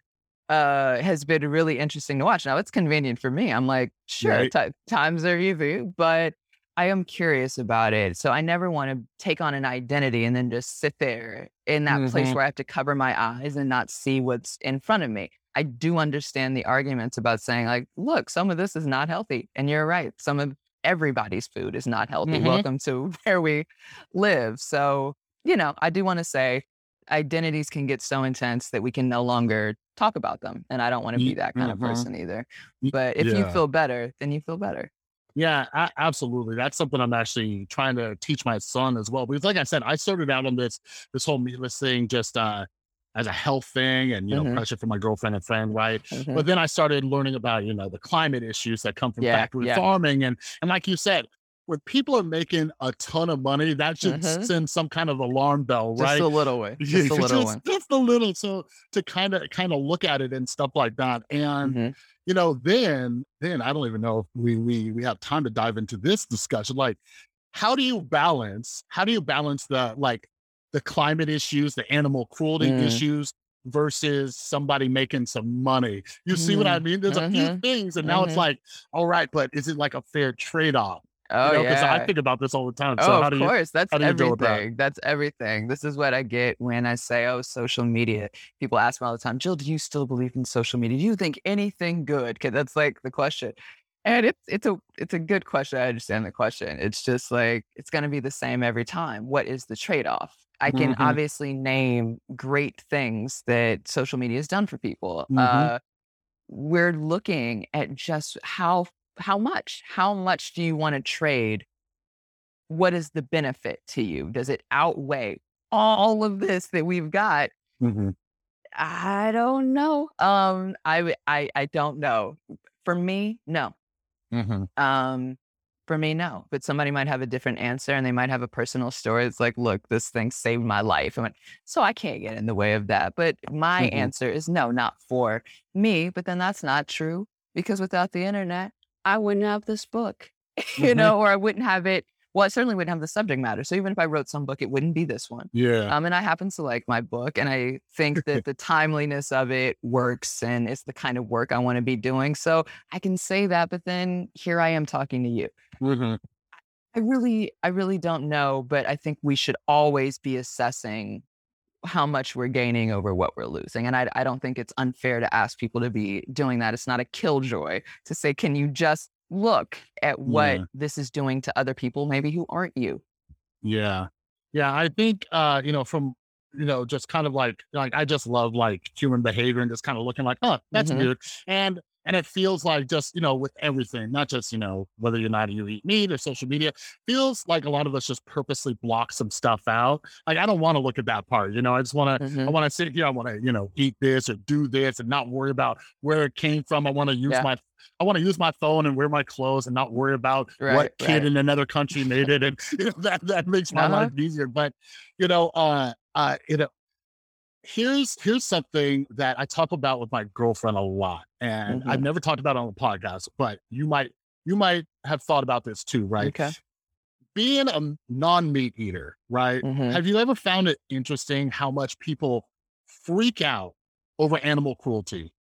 uh, has been really interesting to watch. Now it's convenient for me. I'm like, sure, Right. ti times are easy, but I am curious about it. So I never want to take on an identity and then just sit there in that place Mhm. where I have to cover my eyes and not see what's in front of me. I do understand the arguments about saying, like, look, some of this is not healthy. And you're right. Some of everybody's food is not healthy. Mhm. Welcome to (laughs) where we live. So, you know, I do want to say identities can get so intense that we can no longer talk about them. And I don't want to be that kind of mhm. person either. But if you feel better, then you feel better. Yeah, absolutely. That's something I'm actually trying to teach my son as well, because like I said, I started out on this this whole meatless thing just, uh, as a health thing and, you know, Mhm. pressure from my girlfriend and friend, right? Mhm. But then I started learning about, you know, the climate issues that come from Yeah, factory yeah. farming, and and like you said, when people are making a ton of money, that should Mhm. send some kind of alarm bell, Just right? a little way. (laughs) Just a little one. just a little. So to kind of kind of look at it and stuff like that. And Mhm. you know, then then I don't even know if we we we have time to dive into this discussion. Like, how do you balance? How do you balance the like the climate issues, the animal cruelty Mm. issues versus somebody making some money? You see what I Mm. mean? There's a few Mhm. things, and now it's Mhm. like, all right, but is it like a fair trade off? Oh, you know, because yeah. I think about this all the time. So Oh, how of do you? course. That's you deal with that? everything. That's everything. This is what I get when I say, oh, social media. People ask me all the time, Jill, do you still believe in social media? Do you think anything good? Because that's like the question. And it's it's a it's a good question. I understand the question. It's just like it's gonna be the same every time. What is the trade-off? I can Mhm. obviously name great things that social media has done for people. Mhm. Uh we're looking at just how how much? How much do you want to trade what is the benefit to you? Does it outweigh all of this that we've got? Mhm. I don't know. Um, I I I don't know. For me, no. Mhm. Um, for me, no. But somebody might have a different answer, and they might have a personal story. It's like, look, this thing saved my life. I went, so I can't get in the way of that. But my Mhm. answer is no, not for me. But then that's not true because without the internet, I wouldn't have this book, (laughs) you Mhm. know, or I wouldn't have it. Well, I certainly wouldn't have the subject matter. So even if I wrote some book, it wouldn't be this one. Yeah. Um, and I happen to like my book, and I think (laughs) that the timeliness of it works, and it's the kind of work I want to be doing. So I can say that, but then here I am talking to you. Mhm. I really, I really don't know, but I think we should always be assessing how much we're gaining over what we're losing. And I, I don't think it's unfair to ask people to be doing that. It's not a killjoy to say, can you just look at what Yeah. this is doing to other people, maybe who aren't you? Yeah. Yeah. I think, uh, you know, from, you know, just kind of like, like, I just love like human behavior and just kind of looking like, oh, that's Mhm. weird. And, and it feels like just, you know, with everything, not just, you know, whether you're not you eat meat or social media, feels like a lot of us just purposely block some stuff out. Like, I don't want to look at that part, you know, I just want to, I want to sit here, I want to, you know, eat this or do this and not worry about where it came from. I want to use Yeah. my, I want to use my phone and wear my clothes and not worry about Right, what kid right. in another country made it. And (laughs) you know, that, that makes my Uh-huh. life easier. But, you know, uh, uh, you know, here's, here's something that I talk about with my girlfriend a lot. And I've Mhm. never talked about it on the podcast, but you might, you might have thought about this too, right? Okay. Being a non-meat eater, right? Mhm. Have you ever found it interesting how much people freak out over animal cruelty,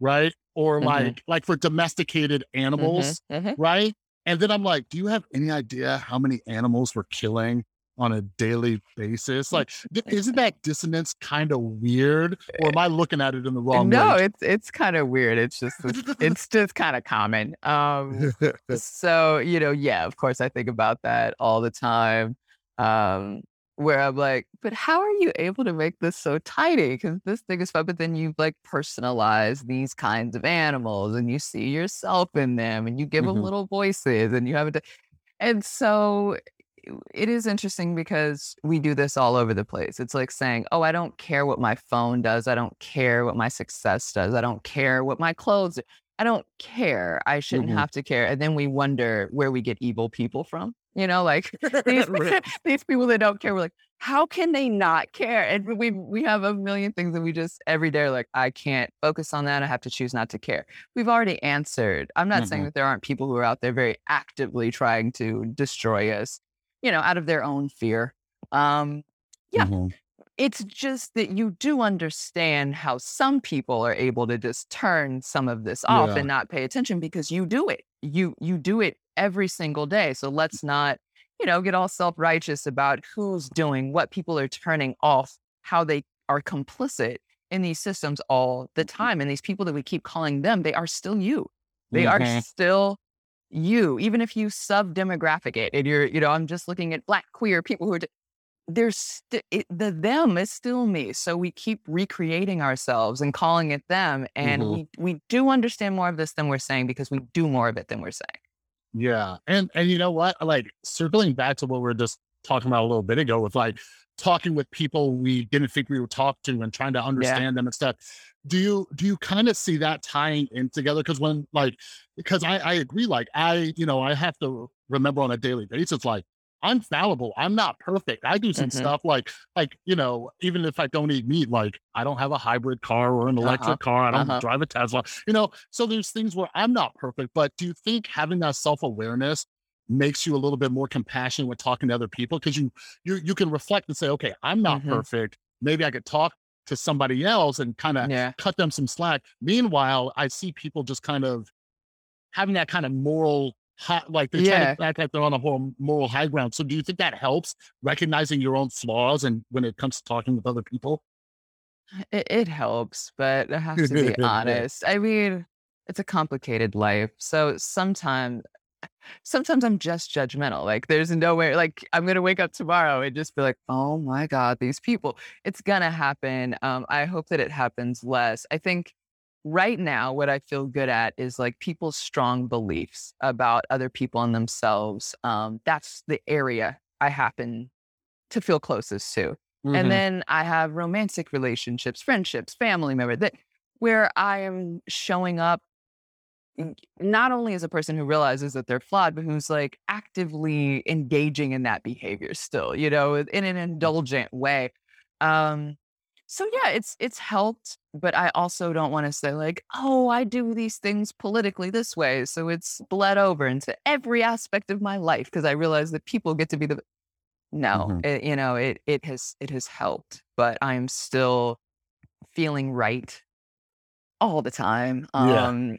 right? Or Mhm. like like for domesticated animals, Mhm, mhm. right? And then I'm like, do you have any idea how many animals we're killing on a daily basis? Like, (laughs) isn't that dissonance kind of weird? Or am I looking at it in the wrong No, way? it's it's kind of weird. It's just it's, (laughs) just kind of common. Um, (laughs) so you know, yeah, of course, I think about that all the time. Um, where I'm like, but how are you able to make this so tiny? Because this thing is fun, but then you like personalize these kinds of animals, and you see yourself in them, and you give them Mhm. little voices, and you have it. And so it is interesting because we do this all over the place. It's like saying, "Oh, I don't care what my phone does. I don't care what my success does. I don't care what my clothes. I don't care. I shouldn't Mhm. have to care." And then we wonder where we get evil people from. You know, like (laughs) (laughs) these (laughs) these people that don't care. We're like, how can they not care? And we we have a million things that we just every day are like, I can't focus on that. I have to choose not to care. We've already answered. I'm not saying Mhm. that there aren't people who are out there very actively trying to destroy us, you know, out of their own fear. Um, yeah. Mhm. it's just that you do understand how some people are able to just turn some of this off Yeah. and not pay attention because you do it. You you do it every single day. So let's not, you know, get all self-righteous about who's doing what people are turning off, how they are complicit in these systems all the time. And these people that we keep calling them, they are still you. They are Mhm. still you, even if you sub-demographic it and you're, you know, I'm just looking at black queer people who are, there's st- it, the them is still me. So we keep recreating ourselves and calling it them. And Mhm. we, we do understand more of this than we're saying because we do more of it than we're saying. Yeah. And and you know what? Like circling back to what we are just talking about a little bit ago with like talking with people we didn't think we would talk to and trying to understand yeah. them and stuff. Do you do you kind of see that tying in together? Because when like because I, I agree, like I, you know, I have to remember on a daily basis, like I'm fallible. I'm not perfect. I do some mm-hmm. stuff like, like, you know, even if I don't eat meat, like I don't have a hybrid car or an electric uh-huh. car. I don't uh-huh. drive a Tesla, you know? So there's things where I'm not perfect, but do you think having that self-awareness makes you a little bit more compassionate when talking to other people? Cause you, you, you can reflect and say, okay, I'm not mm-hmm. perfect. Maybe I could talk to somebody else and kind of yeah. cut them some slack. Meanwhile, I see people just kind of having that kind of moral high, like they're yeah. trying to act like they're on a whole moral high ground. So do you think that helps recognizing your own flaws and when it comes to talking with other people? It, it helps, but I have to be honest. I mean, it's a complicated life. So sometimes sometimes I'm just judgmental. Like there's no way like I'm gonna wake up tomorrow and just be like, oh my God, these people. It's gonna happen. Um, I hope that it happens less. I think right now, what I feel good at is like people's strong beliefs about other people and themselves. Um, that's the area I happen to feel closest to. Mm-hmm. And then I have romantic relationships, friendships, family members that where I am showing up not only as a person who realizes that they're flawed, but who's like actively engaging in that behavior still, you know, in an indulgent way. Um, so yeah, it's it's helped, but I also don't want to say like, oh, I do these things politically this way, so it's bled over into every aspect of my life because I realize that people get to be the no, mm-hmm. it, you know, it it has it has helped, but I'm still feeling right all the time. Yeah.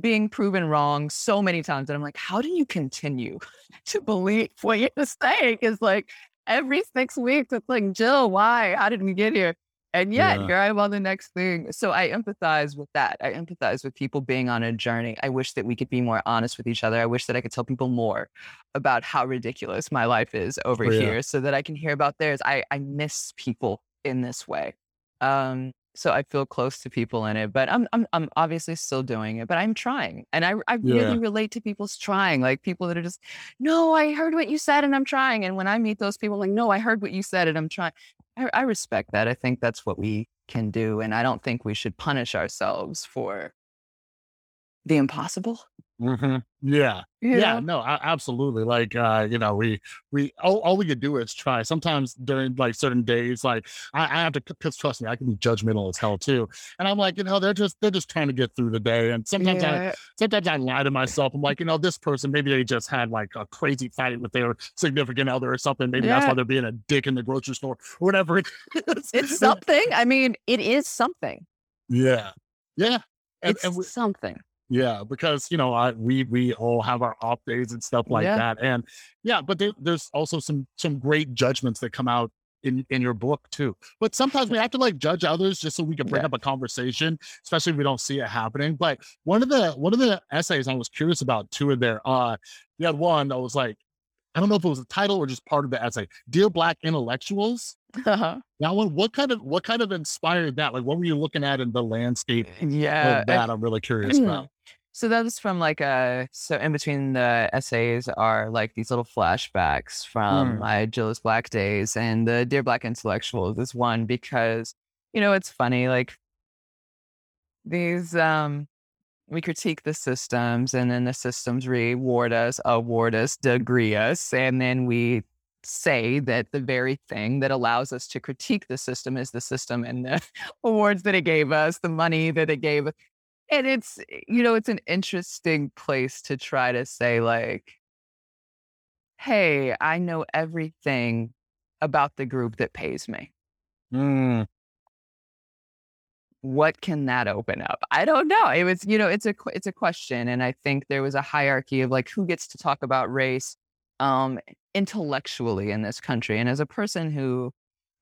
Being proven wrong so many times that I'm like, how do you continue (laughs) to believe what you're saying? Is like every six weeks, it's like, Jill, why? How did we get here? And yet, yeah. here I am on the next thing. So I empathize with that. I empathize with people being on a journey. I wish that we could be more honest with each other. I wish that I could tell people more about how ridiculous my life is over oh, yeah. here so that I can hear about theirs. I, I miss people in this way. Um, so I feel close to people in it, but I'm I'm I'm obviously still doing it, but I'm trying, and I I yeah. really relate to people's trying, like people that are just, no, I heard what you said and I'm trying, and when I meet those people, like, no, I heard what you said and I'm trying. I, I respect that. I think that's what we can do, and I don't think we should punish ourselves for the impossible. Mm-hmm. Yeah. Yeah. No, absolutely. Like, uh, you know, we, we, all, all we could do is try. Sometimes during like certain days, like I, I have to, cause trust me, I can be judgmental as hell too. And I'm like, you know, they're just, they're just trying to get through the day. And sometimes yeah. I, sometimes I lie to myself. I'm like, you know, this person, maybe they just had like a crazy fight with their significant other or something. Maybe yeah. that's why they're being a dick in the grocery store or (laughs) whatever. it's (laughs) something. I mean, it is something. Yeah. Yeah. And, it's and we, something. Yeah, because you know, I we we all have our off days and stuff like yeah. that, and yeah, but there, there's also some some great judgments that come out in in your book too. But sometimes we have to like judge others just so we can bring yeah. up a conversation, especially if we don't see it happening. But one of the one of the essays I was curious about too in there, uh, you had one that was like, I don't know if it was a title or just part of the essay, "Dear Black Intellectuals." Uh-huh. Now, what, what kind of what kind of inspired that? Like, what were you looking at in the landscape? Yeah, that I'm really curious about. (clears throat) So that was from like a so in between the essays are like these little flashbacks from mm. my Jill's Black days and the Dear Black Intellectuals is one because you know it's funny like these um we critique the systems and then the systems reward us, award us, degree us, and then we say that the very thing that allows us to critique the system is the system and the (laughs) awards that it gave us, the money that it gave and it's eh, you know it's an interesting place to try to say like hey i know everything about the group that pays me. Mm. what can that open up? I don't know. It was you know it's a it's a question and i think there was a hierarchy of like who gets to talk about race um intellectually in this country and as a person who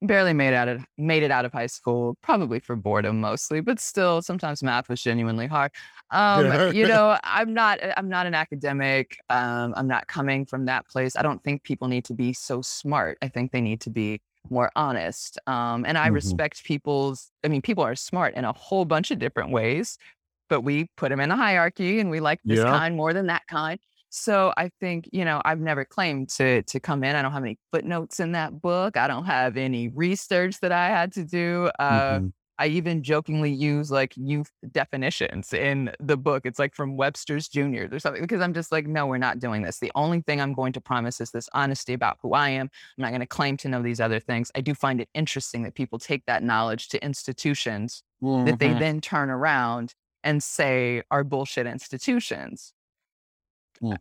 barely made out of made it out of high school, probably for boredom mostly, but still sometimes math was genuinely hard. Um, you (laughs) know, I'm not uh, I'm not an academic. Um, I'm not coming from that place. I don't think people need to be so smart. I think they need to be more honest. Um, and I mm-hmm. respect people's I mean, people are smart in a whole bunch of different ways, but we put them in a hierarchy and we like this yeah. kind more than that kind. So I think, you know, I've never claimed to to come in. I don't have any footnotes in that book. I don't have any research that I had to do. Uh, Mhm. I even jokingly use like youth definitions in the book. It's like from Webster's Juniors or something because I'm just like, no, we're not doing this. The only thing I'm going to promise is this honesty about who I am. I'm not going to claim to know these other things. I do find it interesting that people take that knowledge to institutions that they Mhm. then turn around and say are bullshit institutions.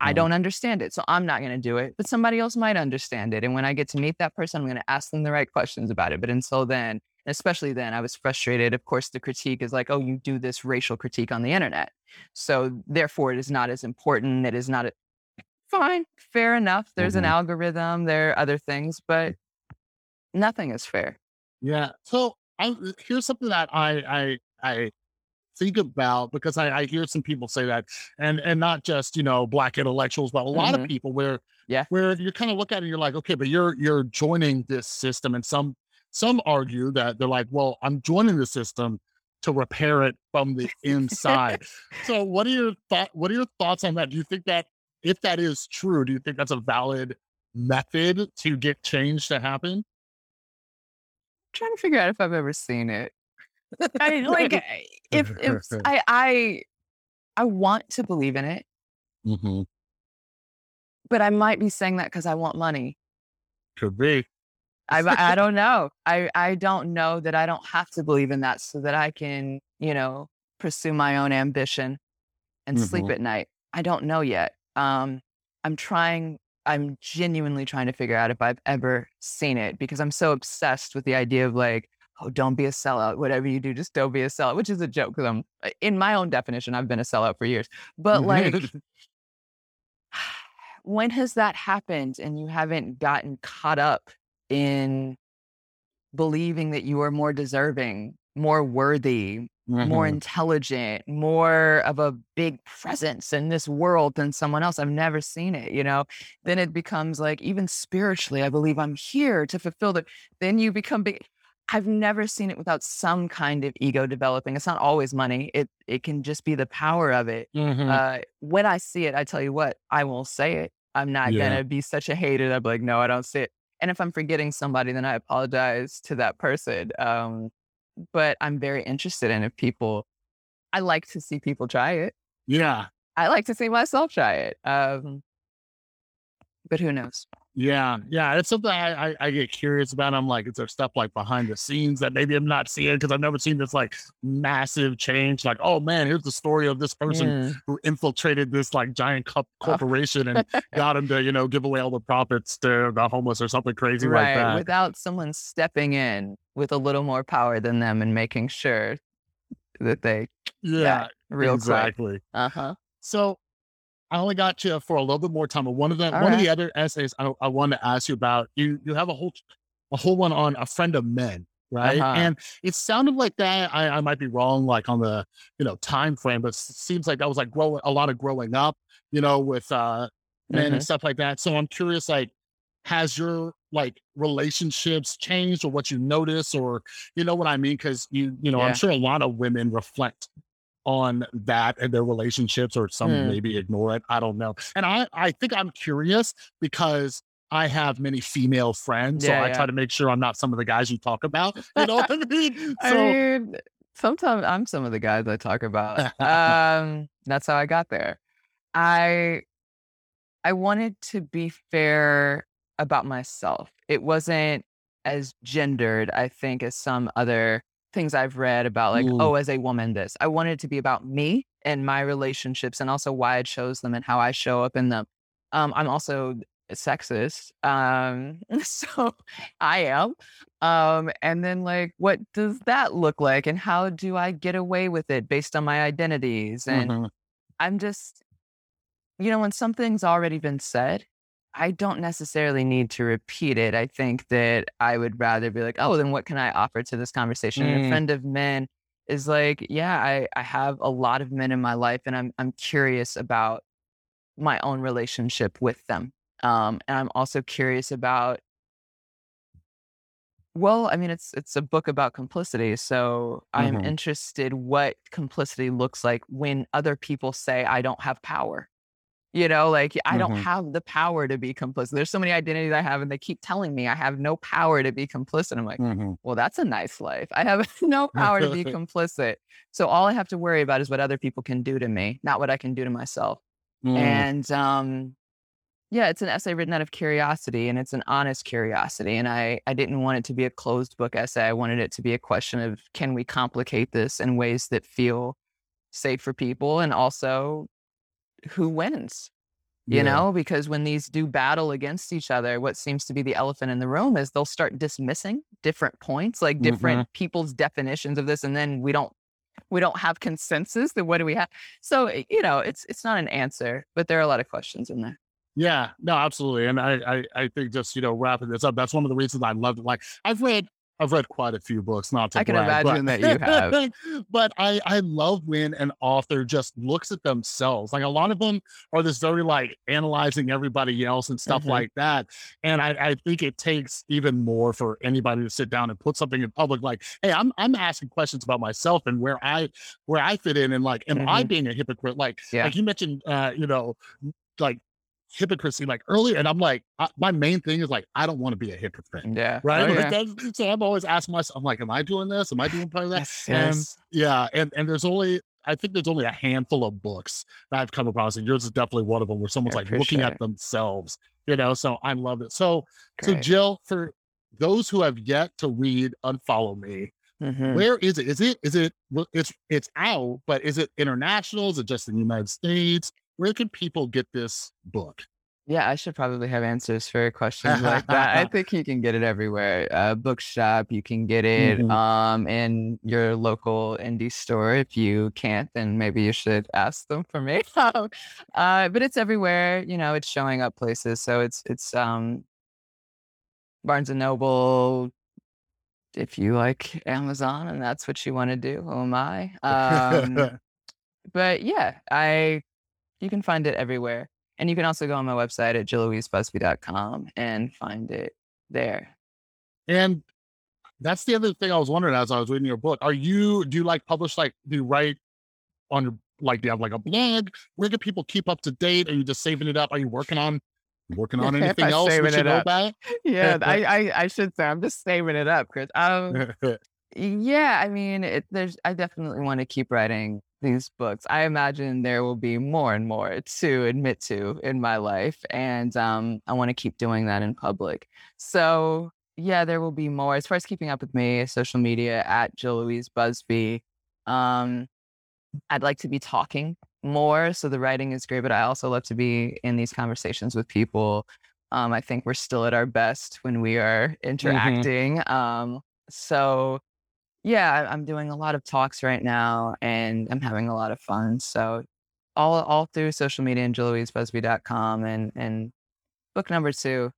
I Mhm. don't understand it, so I'm not going to do it, but somebody else might understand it. And when I get to meet that person, I'm going to ask them the right questions about it. But until then, especially then, I was frustrated. Of course, the critique is like, oh, you do this racial critique on the internet. So therefore, it is not as important. It is not a, fine, fair enough. There's an Mhm. algorithm, there are other things, but nothing is fair. Yeah. So I here's something that I I I think about because I, I hear some people say that, and and not just you know black intellectuals, but a lot of Mhm. people where Yeah. where you kind of look at it, and you're like, okay, but you're you're joining this system, and some some argue that they're like, well, I'm joining the system to repair it from the inside. so (laughs) what are your thought? What are your thoughts on that? Do you think that if that is true, do you think that's a valid method to get change to happen? trying to figure out if I've ever seen it. I like (laughs) if if I I I want to believe in it, hmm but I might be saying that because I want money. Could be. I I don't (laughs) know. I I don't know that I don't have to believe in that so that I can you know pursue my own ambition and sleep Mhm. at night. I don't know yet. Um, I'm trying. I'm genuinely trying to figure out if I've ever seen it because I'm so obsessed with the idea of like, oh, don't be a sellout. Whatever you do, just don't be a sellout, which is a joke because I'm in my own definition. I've been a sellout for years, but like. (laughs) when has that happened and you haven't gotten caught up in believing that you are more deserving, more worthy, more Mhm. intelligent, more of a big presence in this world than someone else? I've never seen it, you know? Then it becomes like, even spiritually, I believe I'm here to fulfill the. Then you become big. I've never seen it without some kind of ego developing. It's not always money. It it can just be the power of it. Mhm. Uh, when I see it, I tell you what, I won't say it. I'm not Yeah. gonna be such a hater. I'm like, no, I don't see it. And if I'm forgetting somebody, then I apologize to that person. Um, but I'm very interested in if people. I like to see people try it. yeah. I like to see myself try it. Um, but who knows? Yeah, yeah, it's something I, I I get curious about. I'm like, is there stuff like behind the scenes that maybe I'm not seeing because I've never seen this like massive change? Like, oh man, here's the story of this person Mm. who infiltrated this like giant co- corporation and (laughs) got him to you know give away all the profits to the homeless or something crazy like right. that. Without someone stepping in with a little more power than them and making sure that they yeah, real exactly. Uh huh. So I only got you for a little bit more time. But one of the All one of the other essays I, I wanted to ask you about, you you have a whole a whole one on a friend of men, right? Uh-huh. And it sounded like that. I, I might be wrong, like on the you know time frame, but it seems like that was like growing a lot of growing up, you know, with uh men Mhm. and stuff like that. So I'm curious, like, has your like relationships changed or what you notice or you know what I mean? Because you you know, Yeah. I'm sure a lot of women reflect on that and their relationships or some Hmm. maybe ignore it. I don't know. And I I think I'm curious because I have many female friends. So Yeah, I yeah. try to make sure I'm not some of the guys you talk about. (laughs) You know what I mean? I So mean, sometimes I'm some of the guys I talk about. (laughs) um, that's how I got there. I I wanted to be fair about myself. It wasn't as gendered, I think, as some other things I've read about, like, Mm. oh, as a woman, this. I wanted it to be about me and my relationships and also why I chose them and how I show up in them. Um, I'm also sexist. Um, (laughs) so I am. Um, and then like, what does that look like? And how do I get away with it based on my identities? And Mhm. I'm just, you know, when something's already been said, I don't necessarily need to repeat it. I think that I would rather be like, oh, then what can I offer to this conversation? Mm. a friend of men is like, yeah, I, I have a lot of men in my life and I'm I'm curious about my own relationship with them. Um, and I'm also curious about well, I mean, it's it's a book about complicity, so I'm Mhm. interested what complicity looks like when other people say I don't have power. You know, like I don't Mhm. have the power to be complicit. There's so many identities I have, and they keep telling me I have no power to be complicit. I'm like, Mhm. well, that's a nice life. I have (laughs) no (laughs) power to be complicit. So all I have to worry about is what other people can do to me, not what I can do to myself. Mm. And um, yeah, it's an essay written out of curiosity and it's an honest curiosity. And I, I didn't want it to be a closed book essay. I wanted it to be a question of can we complicate this in ways that feel safe for people and also who wins? You Yeah. know, because when these do battle against each other, what seems to be the elephant in the room is they'll start dismissing different points, like different mm-hmm. people's definitions of this, and then we don't we don't have consensus. Then what do we have? So you know, it's it's not an answer, but there are a lot of questions in there. Yeah, no, absolutely. And I, I, I think just, you know, wrapping this up, that's one of the reasons I loved it. Like I've read, I've read quite a few books, not to I can brag, imagine that you have. (laughs) but I, I love when an author just looks at themselves. Like a lot of them are this very like analyzing everybody else and stuff Mhm. like that. And I, I think it takes even more for anybody to sit down and put something in public like, hey, I'm I'm asking questions about myself and where I where I fit in and like, am I being a hypocrite? Like Mm-hmm. Yeah. like you mentioned uh, you know, like hypocrisy like earlier and i'm like I, my main thing is like i don't want to be a hypocrite Yeah. right? Oh, Like, yeah. so i'm always asking myself i'm like am i doing this? Am i doing part of that? Yes, and yes. yeah and and there's only i think there's only a handful of books that i've come across and yours is definitely one of them where someone's like looking at themselves you know so i love it. So so jill for those who have yet to read unfollow me Mhm. where is it? Is it is it it's it's out but is it international? Is it just in the united states where can people get this book Yeah, I should probably have answers for questions like that. I (laughs) think you can get it everywhere. Uh, bookshop, you can get it Mhm. um, in your local indie store. If you can't, then maybe you should ask them for me. Um, (laughs) uh, but it's everywhere. You know, it's showing up places. So it's it's um, Barnes and Noble. If you like Amazon and that's what you want to do, who am I? Um, but yeah, I you can find it everywhere. And you can also go on my website at jilllouisebusby.com and find it there. And that's the other thing I was wondering as I was reading your book. Are you do you like publish like do you write on your like do you have like a blog? Where can people keep up to date? Are you just saving it up? Are you working on working on (laughs) anything else we should it know up. about? Yeah, (laughs) I, I I should say I'm just saving it up, Chris. Um, (laughs) yeah, I mean, it, there's I definitely want to keep writing these books. I imagine there will be more and more to admit to in my life, and um, I want to keep doing that in public. So yeah, there will be more. As far as keeping up with me, social media at Jill Louise Busby. Um, I'd like to be talking more, so the writing is great, but I also love to be in these conversations with people. Um, I think we're still at our best when we are interacting. Um, so yeah, I'm doing a lot of talks right now and I'm having a lot of fun. So all all through social media and jilllouisebusby.com and and book number two,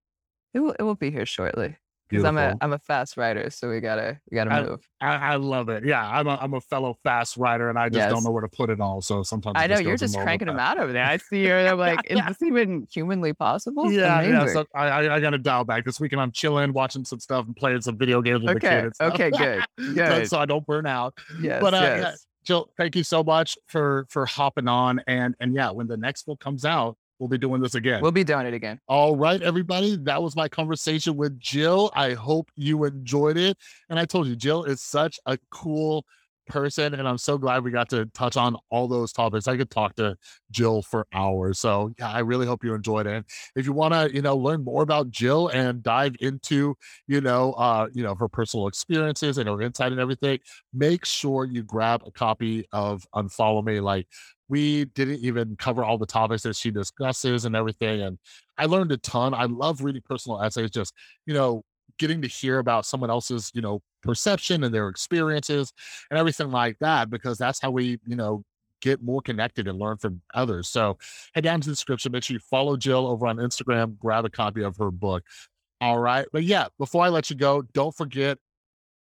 it will it will be here shortly. Because I'm a. I'm a fast writer, so we gotta we gotta move. I, I love it. Yeah, I'm a I'm a fellow fast writer and I just don't know where to put it all. So sometimes I know just you're just cranking them out over there. I see (laughs) you're I'm like, is this even humanly possible? Yeah, yeah. So I, I I gotta dial back this weekend. I'm chilling, watching some stuff, and playing some video games with the kid. Okay, okay, good, (laughs) good. so I don't burn out. yes, but, uh, yeah, yes. Jill, thank you so much for for hopping on. And and yeah, when the next book comes out, we'll be doing this again. We'll be doing it again. All right, everybody. That was my conversation with Jill. I hope you enjoyed it. And I told you, Jill is such a cool person. And I'm so glad we got to touch on all those topics. I could talk to Jill for hours. So yeah, I really hope you enjoyed it. If you want to, you know, learn more about Jill and dive into, you know, uh, you know, her personal experiences and her insight and everything, make sure you grab a copy of Unfollow Me. Like we didn't even cover all the topics that she discusses and everything. And I learned a ton. I love reading personal essays, just, you know, getting to hear about someone else's, you know, perception and their experiences and everything like that, because that's how we, you know, get more connected and learn from others. So head down to the description. Make sure you follow Jill over on Instagram, grab a copy of her book. All right. But yeah, before I let you go, don't forget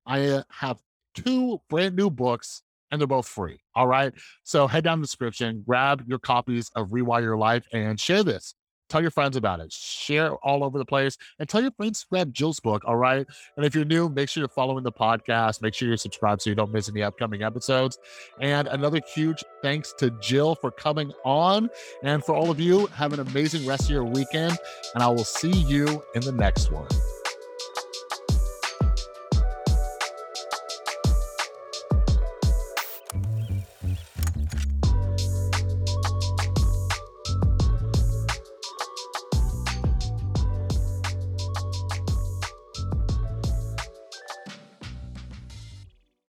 I have two brand new books and they're both free. All right. So head down the description, grab your copies of Rewire Your Life and share this tell your friends about it, share all over the place, and tell your friends to grab Jill's book. All right. And if you're new, make sure you're following the podcast. Make sure you're subscribed so you don't miss any upcoming episodes. And another huge thanks to Jill for coming on. And for all of you, have an amazing rest of your weekend. And I will see you in the next one.